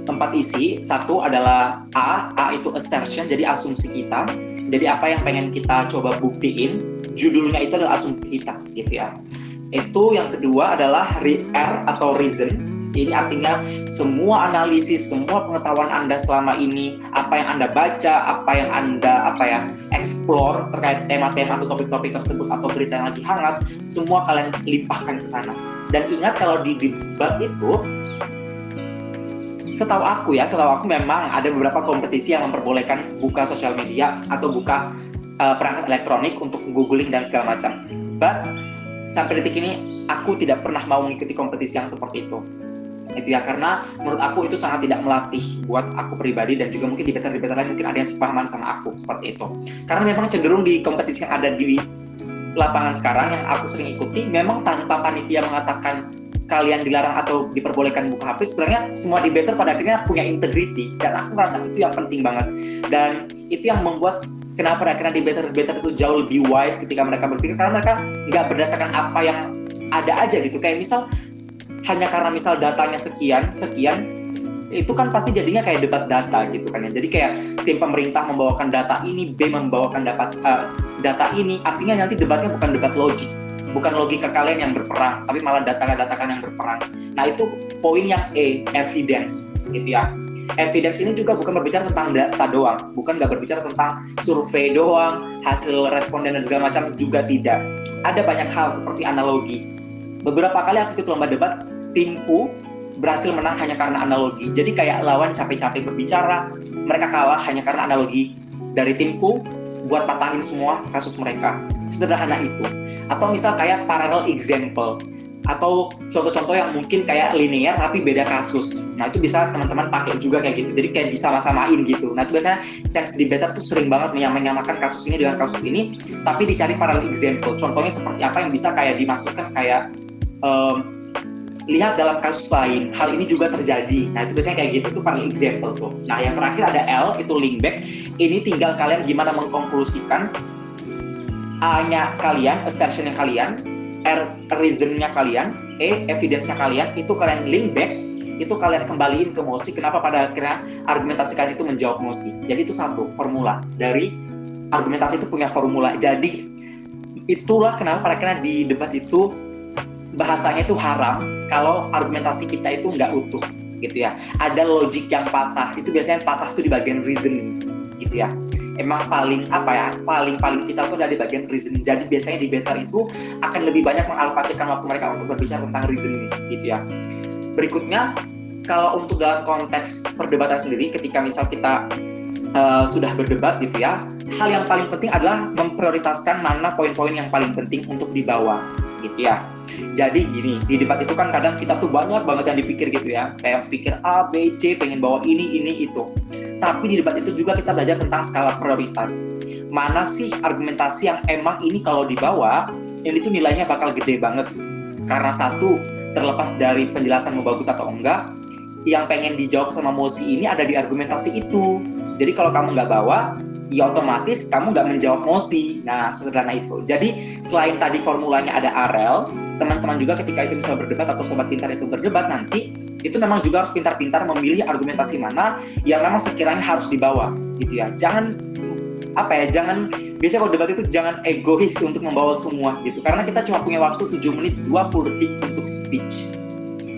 empat isi. Satu adalah a a itu assertion jadi asumsi kita. Jadi apa yang pengen kita coba buktiin judulnya itu adalah asumsi kita gitu ya. Itu yang kedua adalah R atau reason. Ini artinya semua analisis, semua pengetahuan Anda selama ini, apa yang Anda baca, apa yang Anda apa ya, explore terkait tema-tema atau topik-topik tersebut atau berita yang lagi hangat, semua kalian limpahkan ke sana. Dan ingat kalau di debat itu setahu aku ya, setahu aku memang ada beberapa kompetisi yang memperbolehkan buka sosial media atau buka uh, perangkat elektronik untuk googling dan segala macam. But sampai detik ini aku tidak pernah mau mengikuti kompetisi yang seperti itu itu ya. Karena menurut aku itu sangat tidak melatih buat aku pribadi dan juga mungkin di better lain mungkin ada yang sepahaman sama aku seperti itu. Karena memang cenderung di kompetisi yang ada di lapangan sekarang yang aku sering ikuti memang tanpa panitia mengatakan kalian dilarang atau diperbolehkan buka HP sebenarnya semua di better pada akhirnya punya integrity dan aku merasa itu yang penting banget. Dan itu yang membuat kenapa akhirnya di better better itu jauh lebih wise ketika mereka berpikir karena mereka nggak berdasarkan apa yang ada aja gitu. Kayak misal hanya karena misal datanya sekian sekian itu kan pasti jadinya kayak debat data gitu kan ya jadi kayak tim pemerintah membawakan data ini B membawakan dapat uh, data ini artinya nanti debatnya bukan debat logik bukan logika kalian yang berperang tapi malah data-data kalian yang berperang nah itu poin yang E evidence gitu ya evidence ini juga bukan berbicara tentang data doang, bukan nggak berbicara tentang survei doang, hasil responden dan segala macam juga tidak. Ada banyak hal seperti analogi. Beberapa kali aku ikut lomba debat, timku berhasil menang hanya karena analogi. Jadi kayak lawan capek-capek berbicara, mereka kalah hanya karena analogi dari timku buat patahin semua kasus mereka. Sederhana itu. Atau misal kayak parallel example atau contoh-contoh yang mungkin kayak linear tapi beda kasus. Nah itu bisa teman-teman pakai juga kayak gitu. Jadi kayak bisa sama-samain gitu. Nah itu biasanya sense debater tuh sering banget menyamakan kasus ini dengan kasus ini, tapi dicari parallel example. Contohnya seperti apa yang bisa kayak dimasukkan kayak um, lihat dalam kasus lain hal ini juga terjadi. Nah itu biasanya kayak gitu tuh parallel example tuh. Nah yang terakhir ada L itu link back. Ini tinggal kalian gimana mengkonklusikan A-nya kalian, assertion-nya kalian, R reasonnya kalian, E evidence-nya kalian, itu kalian link back, itu kalian kembaliin ke Mosi, kenapa pada akhirnya argumentasi kalian itu menjawab Mosi. Jadi itu satu formula dari argumentasi itu punya formula. Jadi itulah kenapa pada akhirnya di debat itu bahasanya itu haram kalau argumentasi kita itu nggak utuh gitu ya. Ada logik yang patah, itu biasanya patah itu di bagian reasoning gitu ya. Emang paling apa ya paling paling vital itu dari bagian reasoning. Jadi biasanya di better itu akan lebih banyak mengalokasikan waktu mereka untuk berbicara tentang reasoning gitu ya. Berikutnya kalau untuk dalam konteks perdebatan sendiri ketika misal kita uh, sudah berdebat gitu ya hal yang paling penting adalah memprioritaskan mana poin-poin yang paling penting untuk dibawa gitu ya. Jadi gini di debat itu kan kadang kita tuh banyak banget yang dipikir gitu ya. Kayak pikir A B C pengen bawa ini ini itu. Tapi di debat itu juga kita belajar tentang skala prioritas. Mana sih argumentasi yang emang ini kalau dibawa ini tuh nilainya bakal gede banget. Karena satu terlepas dari penjelasan mau bagus atau enggak yang pengen dijawab sama Mosi ini ada di argumentasi itu. Jadi kalau kamu nggak bawa ya otomatis kamu nggak menjawab mosi. Nah, sederhana itu. Jadi selain tadi formulanya ada arel, teman-teman juga ketika itu bisa berdebat atau sobat pintar itu berdebat nanti, itu memang juga harus pintar-pintar memilih argumentasi mana yang memang sekiranya harus dibawa, gitu ya. Jangan apa ya, jangan biasanya kalau debat itu jangan egois untuk membawa semua gitu. Karena kita cuma punya waktu 7 menit 20 detik untuk speech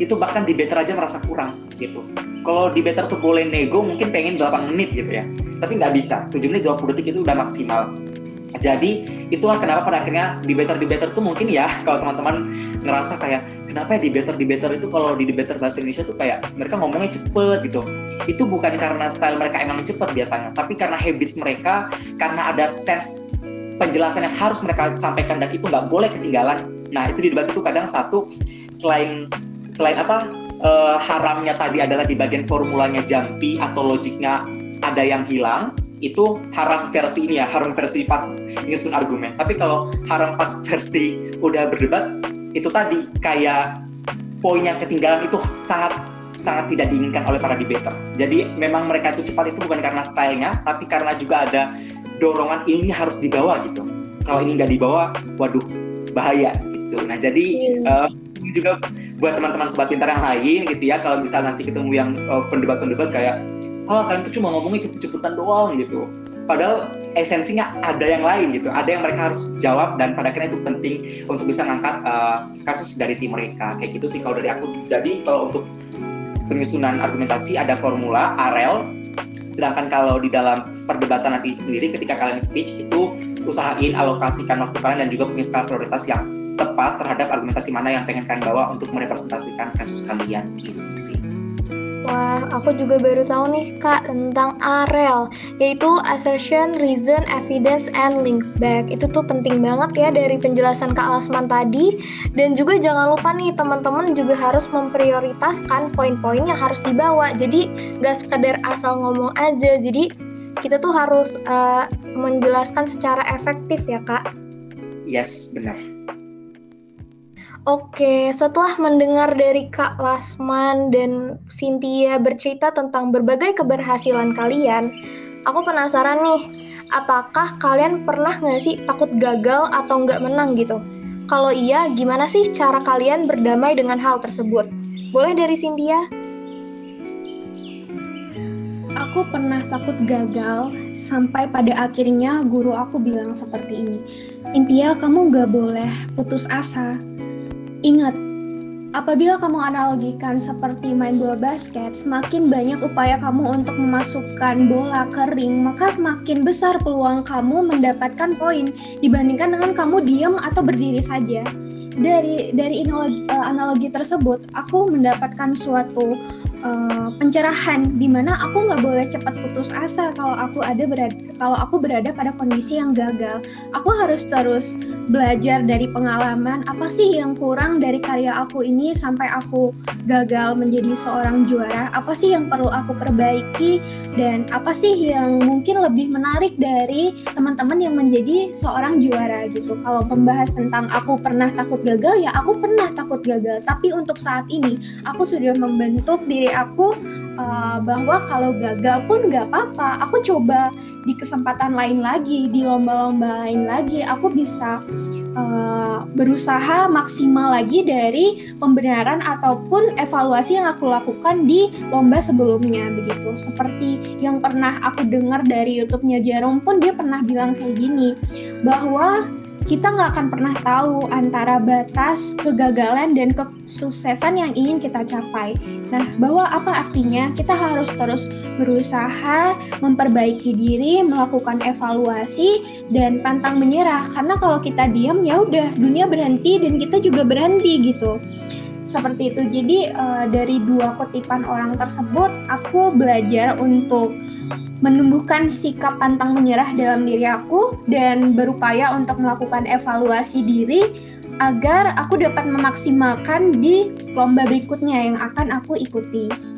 itu bahkan di better aja merasa kurang gitu. Kalau di better tuh boleh nego mungkin pengen 8 menit gitu ya. Tapi nggak bisa. 7 menit 20 detik itu udah maksimal. jadi itulah kenapa pada akhirnya debater debater tuh mungkin ya kalau teman-teman ngerasa kayak kenapa ya debater debater itu kalau di debater bahasa Indonesia tuh kayak mereka ngomongnya cepet gitu itu bukan karena style mereka emang cepet biasanya tapi karena habits mereka karena ada sense penjelasan yang harus mereka sampaikan dan itu nggak boleh ketinggalan nah itu di debat itu kadang satu selain selain apa uh, haramnya tadi adalah di bagian formulanya jampi atau logiknya ada yang hilang itu haram versi ini ya haram versi pas nyusun argumen. Tapi kalau haram pas versi udah berdebat itu tadi kayak poin yang ketinggalan itu sangat sangat tidak diinginkan oleh para debater. Jadi memang mereka itu cepat itu bukan karena stylenya tapi karena juga ada dorongan ini harus dibawa gitu. Kalau ini nggak dibawa waduh bahaya gitu. Nah jadi uh, juga buat teman-teman sobat pintar yang lain gitu ya. Kalau bisa nanti ketemu yang uh, pendebat-pendebat kayak oh kalian tuh cuma ngomongin cepet-cepetan doang gitu. Padahal esensinya ada yang lain gitu. Ada yang mereka harus jawab dan pada akhirnya itu penting untuk bisa ngangkat uh, kasus dari tim mereka. Kayak gitu sih kalau dari aku. Jadi kalau untuk penyusunan argumentasi ada formula AREL sedangkan kalau di dalam perdebatan nanti sendiri ketika kalian speech itu usahain alokasikan waktu kalian dan juga punya skala prioritas yang tepat terhadap argumentasi mana yang pengen kalian bawa untuk merepresentasikan kasus kalian gitu sih Wah, aku juga baru tahu nih Kak tentang AREL, yaitu Assertion, Reason, Evidence, and Link Back. Itu tuh penting banget ya dari penjelasan Kak Lasman tadi. Dan juga jangan lupa nih teman-teman juga harus memprioritaskan poin-poin yang harus dibawa. Jadi gak sekedar asal ngomong aja. Jadi kita tuh harus uh, menjelaskan secara efektif ya Kak. Yes, benar. Oke, setelah mendengar dari Kak Lasman dan Cynthia bercerita tentang berbagai keberhasilan kalian, aku penasaran nih, apakah kalian pernah nggak sih takut gagal atau nggak menang gitu? Kalau iya, gimana sih cara kalian berdamai dengan hal tersebut? Boleh dari Cynthia? Aku pernah takut gagal sampai pada akhirnya guru aku bilang seperti ini. Intia, kamu nggak boleh putus asa Ingat, apabila kamu analogikan seperti main bola basket, semakin banyak upaya kamu untuk memasukkan bola ke ring, maka semakin besar peluang kamu mendapatkan poin dibandingkan dengan kamu diam atau berdiri saja dari dari analogi, uh, analogi tersebut aku mendapatkan suatu uh, pencerahan di mana aku nggak boleh cepat putus asa kalau aku ada berada kalau aku berada pada kondisi yang gagal. Aku harus terus belajar dari pengalaman apa sih yang kurang dari karya aku ini sampai aku gagal menjadi seorang juara? Apa sih yang perlu aku perbaiki? Dan apa sih yang mungkin lebih menarik dari teman-teman yang menjadi seorang juara gitu? Kalau membahas tentang aku pernah takut gagal ya aku pernah takut gagal. Tapi untuk saat ini aku sudah membentuk diri aku uh, bahwa kalau gagal pun nggak apa-apa. Aku coba di kesempatan lain lagi di lomba-lomba lain lagi aku bisa uh, berusaha maksimal lagi dari pembenaran ataupun evaluasi yang aku lakukan di lomba sebelumnya begitu. Seperti yang pernah aku dengar dari YouTube-nya Jarom pun dia pernah bilang kayak gini bahwa kita nggak akan pernah tahu antara batas kegagalan dan kesuksesan yang ingin kita capai. Nah, bahwa apa artinya? Kita harus terus berusaha memperbaiki diri, melakukan evaluasi dan pantang menyerah. Karena kalau kita diam ya udah dunia berhenti dan kita juga berhenti gitu seperti itu. Jadi uh, dari dua kutipan orang tersebut, aku belajar untuk menumbuhkan sikap pantang menyerah dalam diri aku dan berupaya untuk melakukan evaluasi diri agar aku dapat memaksimalkan di lomba berikutnya yang akan aku ikuti.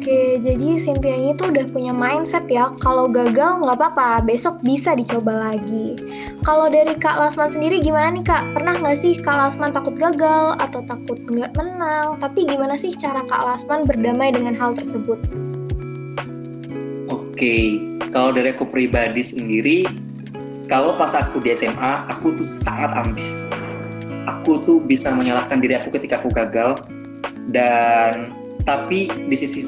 Oke, jadi Cynthia ini tuh udah punya mindset ya, kalau gagal nggak apa-apa, besok bisa dicoba lagi. Kalau dari Kak Lasman sendiri gimana nih Kak? Pernah nggak sih Kak Lasman takut gagal atau takut nggak menang? Tapi gimana sih cara Kak Lasman berdamai dengan hal tersebut? Oke, kalau dari aku pribadi sendiri, kalau pas aku di SMA, aku tuh sangat ambis. Aku tuh bisa menyalahkan diri aku ketika aku gagal dan tapi di sisi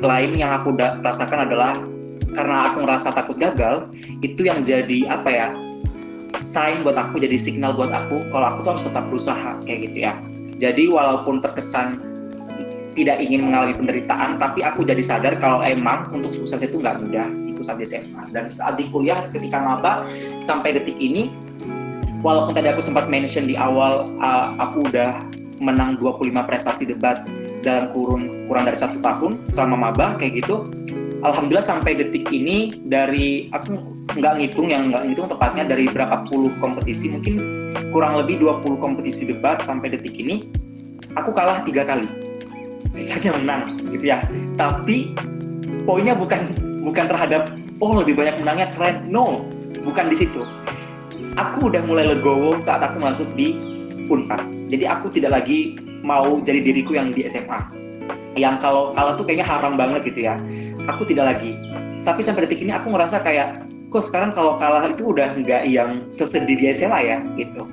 lain yang aku rasakan adalah karena aku ngerasa takut gagal itu yang jadi apa ya sign buat aku jadi signal buat aku kalau aku tuh harus tetap berusaha kayak gitu ya. Jadi walaupun terkesan tidak ingin mengalami penderitaan tapi aku jadi sadar kalau emang untuk sukses itu nggak mudah. Itu saat di SMA dan saat di kuliah ketika maba sampai detik ini walaupun tadi aku sempat mention di awal uh, aku udah menang 25 prestasi debat dalam kurun kurang dari satu tahun selama maba kayak gitu. Alhamdulillah sampai detik ini dari aku nggak ngitung yang nggak ngitung tepatnya dari berapa puluh kompetisi mungkin kurang lebih 20 kompetisi debat sampai detik ini aku kalah tiga kali. Sisanya menang gitu ya. Tapi poinnya bukan bukan terhadap oh lebih banyak menangnya keren. No bukan di situ. Aku udah mulai legowo saat aku masuk di Unpad. Jadi aku tidak lagi mau jadi diriku yang di SMA yang kalau kalau tuh kayaknya haram banget gitu ya. Aku tidak lagi. Tapi sampai detik ini aku ngerasa kayak kok sekarang kalau kalah itu udah nggak yang sesedih di SMA ya gitu.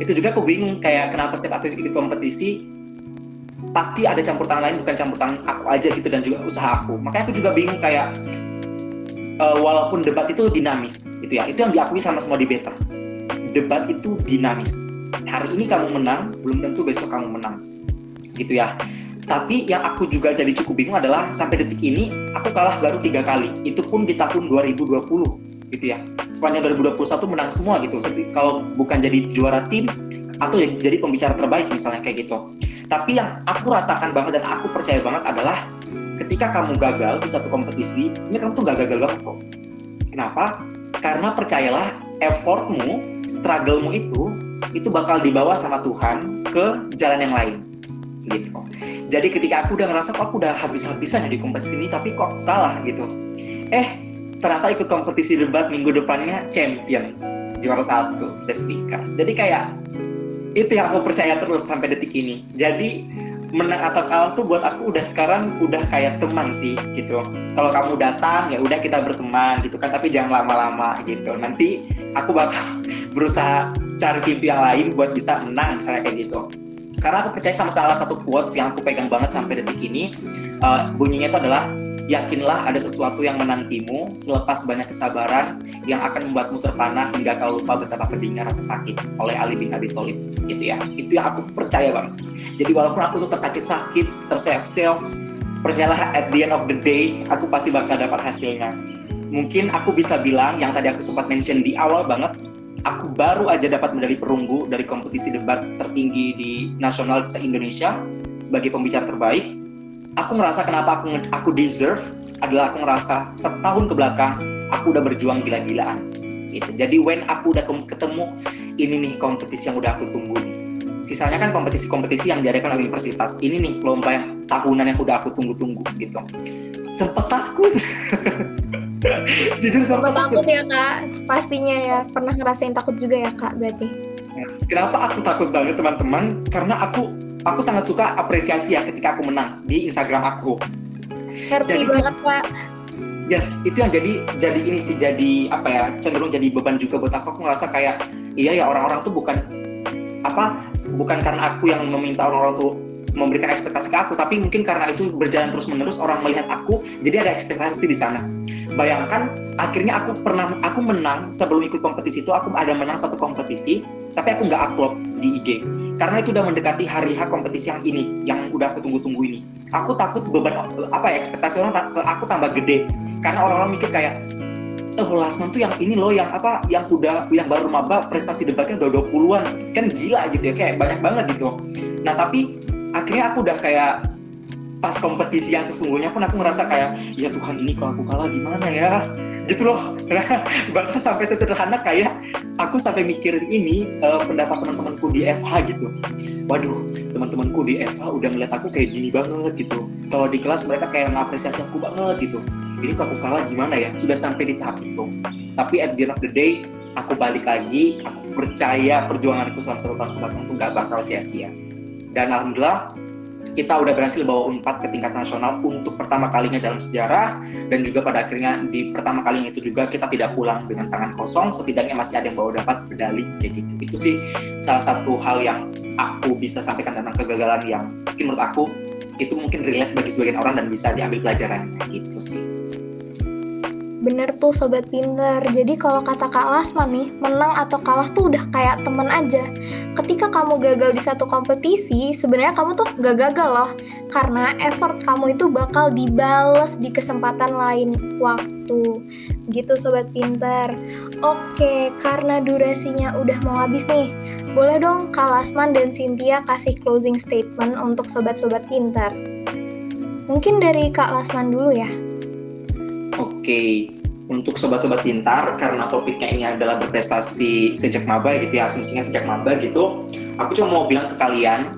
Itu juga aku bingung kayak kenapa setiap aku ikut kompetisi pasti ada campur tangan lain bukan campur tangan aku aja gitu dan juga usaha aku. Makanya aku juga bingung kayak uh, walaupun debat itu dinamis gitu ya itu yang diakui sama semua debater. Debat itu dinamis. Hari ini kamu menang belum tentu besok kamu menang. Gitu ya tapi yang aku juga jadi cukup bingung adalah sampai detik ini aku kalah baru tiga kali itu pun di tahun 2020 gitu ya sepanjang 2021 menang semua gitu kalau bukan jadi juara tim atau jadi pembicara terbaik misalnya kayak gitu tapi yang aku rasakan banget dan aku percaya banget adalah ketika kamu gagal di satu kompetisi, sebenarnya kamu tuh gak gagal banget kok. Kenapa? Karena percayalah effortmu, strugglemu itu, itu bakal dibawa sama Tuhan ke jalan yang lain. Gitu. Jadi ketika aku udah ngerasa kok aku udah habis-habisan di kompetisi ini, tapi kok kalah gitu. Eh, ternyata ikut kompetisi debat minggu depannya champion juara satu speaker. Jadi kayak itu yang aku percaya terus sampai detik ini jadi menang atau kalah tuh buat aku udah sekarang udah kayak teman sih gitu kalau kamu datang ya udah kita berteman gitu kan tapi jangan lama-lama gitu nanti aku bakal berusaha cari TV yang lain buat bisa menang misalnya kayak gitu karena aku percaya sama salah satu quotes yang aku pegang banget sampai detik ini uh, bunyinya itu adalah Yakinlah ada sesuatu yang menantimu selepas banyak kesabaran yang akan membuatmu terpana hingga kau lupa betapa pedihnya rasa sakit oleh Ali bin Abi Thalib. Gitu ya. Itu yang aku percaya banget. Jadi walaupun aku tuh tersakit-sakit, terseok-seok, percayalah at the end of the day aku pasti bakal dapat hasilnya. Mungkin aku bisa bilang yang tadi aku sempat mention di awal banget, aku baru aja dapat medali perunggu dari kompetisi debat tertinggi di nasional se-Indonesia sebagai pembicara terbaik aku ngerasa kenapa aku aku deserve adalah aku ngerasa setahun ke belakang aku udah berjuang gila-gilaan gitu. Jadi when aku udah ketemu ini nih kompetisi yang udah aku tunggu nih. Sisanya kan kompetisi-kompetisi yang diadakan oleh universitas. Ini nih lomba yang tahunan yang udah aku tunggu-tunggu gitu. Sempet takut. Jujur sempet takut. takut ya kak, pastinya ya. Pernah ngerasain takut juga ya kak berarti. Ya, kenapa aku takut banget teman-teman? Karena aku aku sangat suka apresiasi ya ketika aku menang di Instagram aku. Happy jadi, banget kak. Yes, itu yang jadi jadi ini sih jadi apa ya cenderung jadi beban juga buat aku. Aku ngerasa kayak iya ya orang-orang tuh bukan apa bukan karena aku yang meminta orang-orang tuh memberikan ekspektasi ke aku, tapi mungkin karena itu berjalan terus menerus orang melihat aku, jadi ada ekspektasi di sana. Bayangkan akhirnya aku pernah aku menang sebelum ikut kompetisi itu aku ada menang satu kompetisi, tapi aku nggak upload di IG karena itu udah mendekati hari H kompetisi yang ini yang udah aku tunggu-tunggu ini. Aku takut beban apa ya ekspektasi orang ke aku tambah gede. Karena orang-orang mikir kayak oh Lasman tuh yang ini loh yang apa yang udah yang baru maba prestasi debatnya udah 20-an kan gila gitu ya kayak banyak banget gitu. Nah tapi akhirnya aku udah kayak pas kompetisi yang sesungguhnya pun aku ngerasa kayak ya Tuhan ini kalau aku kalah gimana ya? Gitu loh. Bahkan sampai sesederhana kayak aku sampai mikirin ini uh, pendapat teman-temanku di FH gitu. Waduh teman-temanku di FH udah ngeliat aku kayak gini banget gitu. Kalau di kelas mereka kayak ngapresiasi aku banget gitu. Ini kalau aku kalah gimana ya? Sudah sampai di tahap itu. Tapi at the end of the day aku balik lagi aku percaya perjuanganku selama satu tahun ke belakang itu nggak bakal sia-sia. Dan alhamdulillah kita udah berhasil bawa Unpad ke tingkat nasional untuk pertama kalinya dalam sejarah dan juga pada akhirnya di pertama kalinya itu juga kita tidak pulang dengan tangan kosong. Setidaknya masih ada yang bawa dapat medali kayak gitu. Itu sih salah satu hal yang aku bisa sampaikan tentang kegagalan yang mungkin menurut aku itu mungkin relate bagi sebagian orang dan bisa diambil pelajaran gitu sih Bener tuh sobat pinter. Jadi kalau kata Kak Lasman nih, menang atau kalah tuh udah kayak temen aja. Ketika kamu gagal di satu kompetisi, sebenarnya kamu tuh gak gagal loh. Karena effort kamu itu bakal dibales di kesempatan lain waktu. Gitu sobat pinter. Oke, karena durasinya udah mau habis nih. Boleh dong Kak Lasman dan Cynthia kasih closing statement untuk sobat-sobat pinter. Mungkin dari Kak Lasman dulu ya. Oke, untuk sobat-sobat pintar karena topiknya ini adalah berprestasi sejak maba gitu ya, asumsinya sejak maba gitu. Aku cuma mau bilang ke kalian,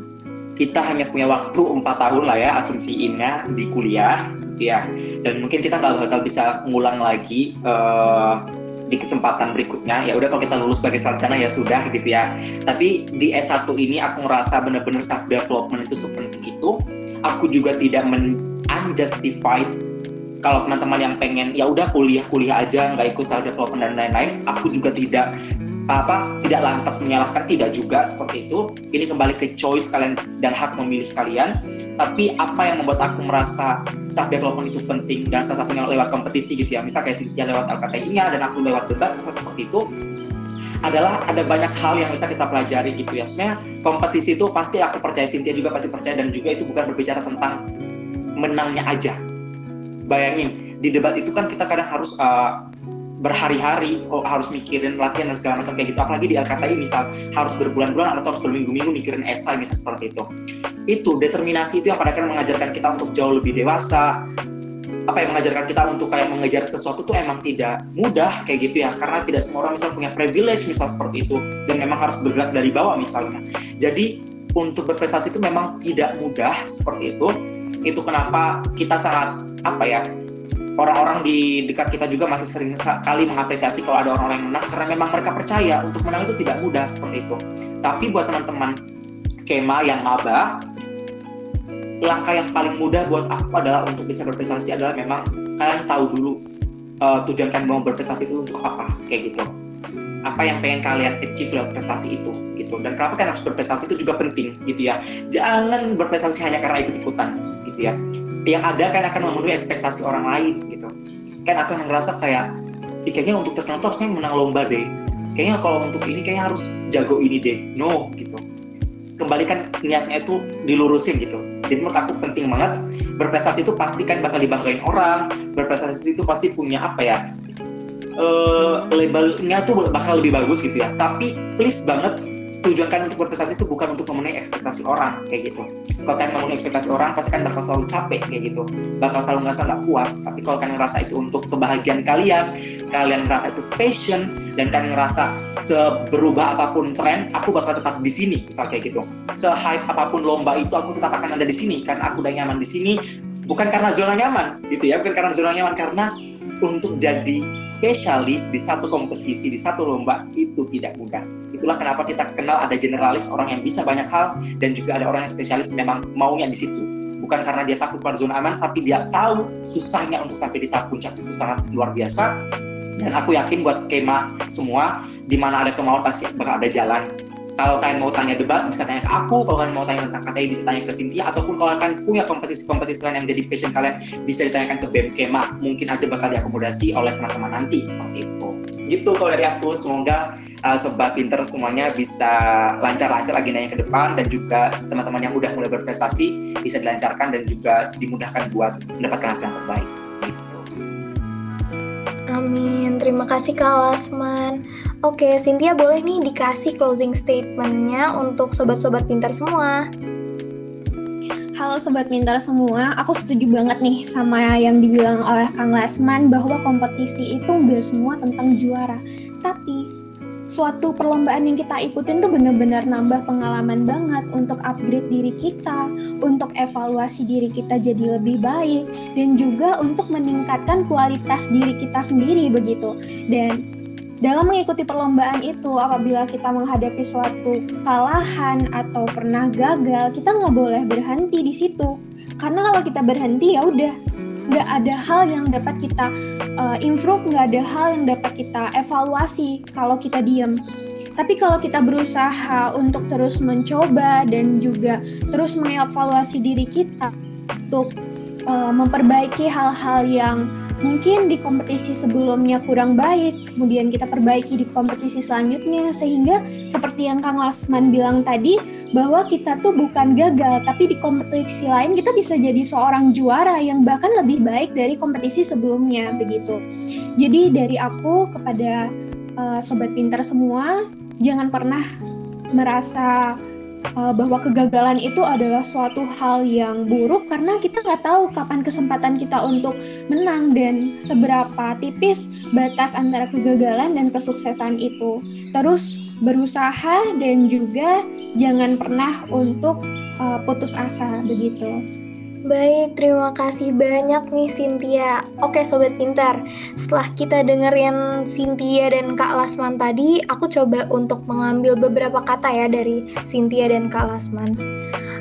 kita hanya punya waktu empat tahun lah ya asumsiinnya di kuliah gitu ya. Dan mungkin kita nggak bakal bisa ngulang lagi uh, di kesempatan berikutnya ya udah kalau kita lulus sebagai sarjana ya sudah gitu ya tapi di S1 ini aku ngerasa bener-bener self development itu sepenting itu aku juga tidak men unjustified kalau teman-teman yang pengen ya udah kuliah kuliah aja nggak ikut self development dan lain-lain aku juga tidak apa tidak lantas menyalahkan tidak juga seperti itu. Ini kembali ke choice kalian dan hak memilih kalian. Tapi apa yang membuat aku merasa self development itu penting? Dan salah satunya lewat kompetisi gitu ya. Misal kayak Cynthia lewat LKTI-nya dan aku lewat debat misal seperti itu adalah ada banyak hal yang bisa kita pelajari gitu ya. Sebenarnya kompetisi itu pasti aku percaya Cynthia juga pasti percaya dan juga itu bukan berbicara tentang menangnya aja bayangin di debat itu kan kita kadang harus uh, berhari-hari oh, harus mikirin latihan dan segala macam kayak gitu. Apalagi di LKTI misal harus berbulan-bulan atau harus berminggu-minggu mikirin esai misal seperti itu. Itu determinasi itu yang pada akhirnya mengajarkan kita untuk jauh lebih dewasa. Apa yang mengajarkan kita untuk kayak mengejar sesuatu tuh emang tidak mudah kayak gitu ya. Karena tidak semua orang misal punya privilege misal seperti itu. Dan memang harus bergerak dari bawah misalnya. Jadi untuk berprestasi itu memang tidak mudah seperti itu. Itu kenapa kita sangat apa ya orang-orang di dekat kita juga masih sering sekali mengapresiasi kalau ada orang-orang yang menang karena memang mereka percaya untuk menang itu tidak mudah seperti itu. Tapi buat teman-teman kema yang maba, langkah yang paling mudah buat aku adalah untuk bisa berprestasi adalah memang kalian tahu dulu uh, tujuan kalian mau berprestasi itu untuk apa kayak gitu. Apa yang pengen kalian achieve lewat prestasi itu gitu. Dan kenapa kalian harus berprestasi itu juga penting gitu ya. Jangan berprestasi hanya karena ikut-ikutan gitu ya yang ada kan akan memenuhi ekspektasi orang lain gitu. Kan akan ngerasa kayak kayaknya untuk terkenal tuh menang lomba deh. Kayaknya kalau untuk ini kayaknya harus jago ini deh. No gitu. Kembalikan niatnya itu dilurusin gitu. Jadi menurut aku penting banget berprestasi itu pasti kan bakal dibanggain orang berprestasi itu pasti punya apa ya uh, labelnya tuh bakal lebih bagus gitu ya. Tapi please banget tujuan kalian untuk berprestasi itu bukan untuk memenuhi ekspektasi orang kayak gitu. Kalau kalian memenuhi ekspektasi orang pasti kan bakal selalu capek kayak gitu. Bakal selalu ngerasa nggak puas tapi kalau kalian ngerasa itu untuk kebahagiaan kalian kalian ngerasa itu passion dan kalian ngerasa seberubah apa pun tren aku bakal tetap di sini misal kayak gitu. Se-hype apa pun lomba itu aku tetap akan ada di sini karena aku udah nyaman di sini. Bukan karena zona nyaman gitu ya bukan karena zona nyaman karena untuk jadi spesialis di satu kompetisi di satu lomba itu tidak mudah itulah kenapa kita kenal ada generalis orang yang bisa banyak hal dan juga ada orang yang spesialis memang maunya di situ. Bukan karena dia takut pada zona aman tapi dia tahu susahnya untuk sampai di tahap puncak itu sangat luar biasa. Dan aku yakin buat kema semua di mana ada kemauan pasti bakal ada jalan. Kalau kalian mau tanya debat bisa tanya ke aku. Kalau kalian mau tanya tentang KTI bisa tanya ke Cynthia. Ataupun kalau kalian punya kompetisi-kompetisi lain yang jadi passion kalian bisa ditanyakan ke BEM Kema. Mungkin aja bakal diakomodasi oleh teman-teman nanti seperti itu gitu kalau dari aku semoga uh, sobat pinter semuanya bisa lancar-lancar agendanya ke depan dan juga teman-teman yang udah mulai berprestasi bisa dilancarkan dan juga dimudahkan buat mendapatkan hasil yang terbaik gitu. Amin, terima kasih Kak Lasman. Oke, Cynthia boleh nih dikasih closing statementnya untuk sobat-sobat pintar semua. Halo Sobat Pintar semua, aku setuju banget nih sama yang dibilang oleh Kang Lasman bahwa kompetisi itu nggak semua tentang juara. Tapi suatu perlombaan yang kita ikutin tuh bener-bener nambah pengalaman banget untuk upgrade diri kita, untuk evaluasi diri kita jadi lebih baik, dan juga untuk meningkatkan kualitas diri kita sendiri begitu. Dan dalam mengikuti perlombaan itu, apabila kita menghadapi suatu kalahan atau pernah gagal, kita nggak boleh berhenti di situ. Karena kalau kita berhenti ya udah, nggak ada hal yang dapat kita uh, improve, nggak ada hal yang dapat kita evaluasi kalau kita diem. Tapi kalau kita berusaha untuk terus mencoba dan juga terus mengevaluasi diri kita untuk uh, memperbaiki hal-hal yang mungkin di kompetisi sebelumnya kurang baik, kemudian kita perbaiki di kompetisi selanjutnya sehingga seperti yang Kang Lasman bilang tadi bahwa kita tuh bukan gagal tapi di kompetisi lain kita bisa jadi seorang juara yang bahkan lebih baik dari kompetisi sebelumnya begitu. Jadi dari aku kepada uh, sobat pintar semua jangan pernah merasa uh, bahwa kegagalan itu adalah suatu hal yang buruk karena kita nggak tahu kapan kesempatan kita untuk menang dan seberapa tipis batas antara kegagalan dan kesuksesan itu. Terus berusaha dan juga jangan pernah untuk uh, putus asa begitu. Baik, terima kasih banyak nih Cynthia. Oke Sobat Pintar, setelah kita dengerin Cynthia dan Kak Lasman tadi, aku coba untuk mengambil beberapa kata ya dari Cynthia dan Kak Lasman.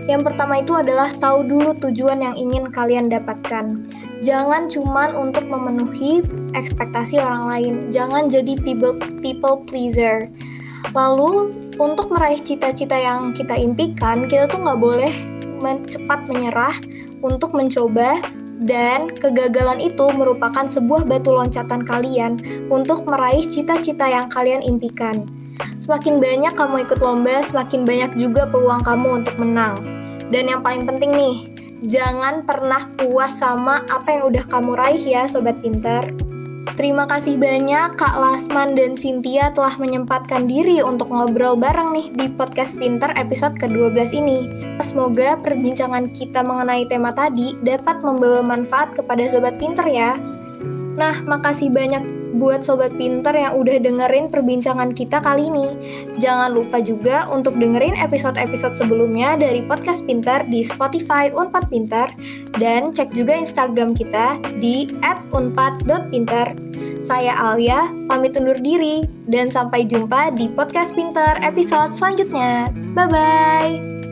Yang pertama itu adalah tahu dulu tujuan yang ingin kalian dapatkan. Jangan cuman untuk memenuhi ekspektasi orang lain. Jangan jadi people, people pleaser. Lalu, untuk meraih cita-cita yang kita impikan, kita tuh nggak boleh cepat menyerah untuk mencoba dan kegagalan itu merupakan sebuah batu loncatan kalian untuk meraih cita-cita yang kalian impikan. Semakin banyak kamu ikut lomba, semakin banyak juga peluang kamu untuk menang. Dan yang paling penting nih, jangan pernah puas sama apa yang udah kamu raih ya sobat pintar. Terima kasih banyak Kak Lasman dan Cynthia telah menyempatkan diri untuk ngobrol bareng nih di podcast Pinter episode ke-12 ini. Semoga perbincangan kita mengenai tema tadi dapat membawa manfaat kepada Sobat Pinter ya. Nah, makasih banyak buat Sobat Pinter yang udah dengerin perbincangan kita kali ini. Jangan lupa juga untuk dengerin episode-episode sebelumnya dari Podcast Pinter di Spotify Unpad Pinter dan cek juga Instagram kita di @unpad.pinter. Saya Alia, pamit undur diri, dan sampai jumpa di Podcast Pinter episode selanjutnya. Bye-bye!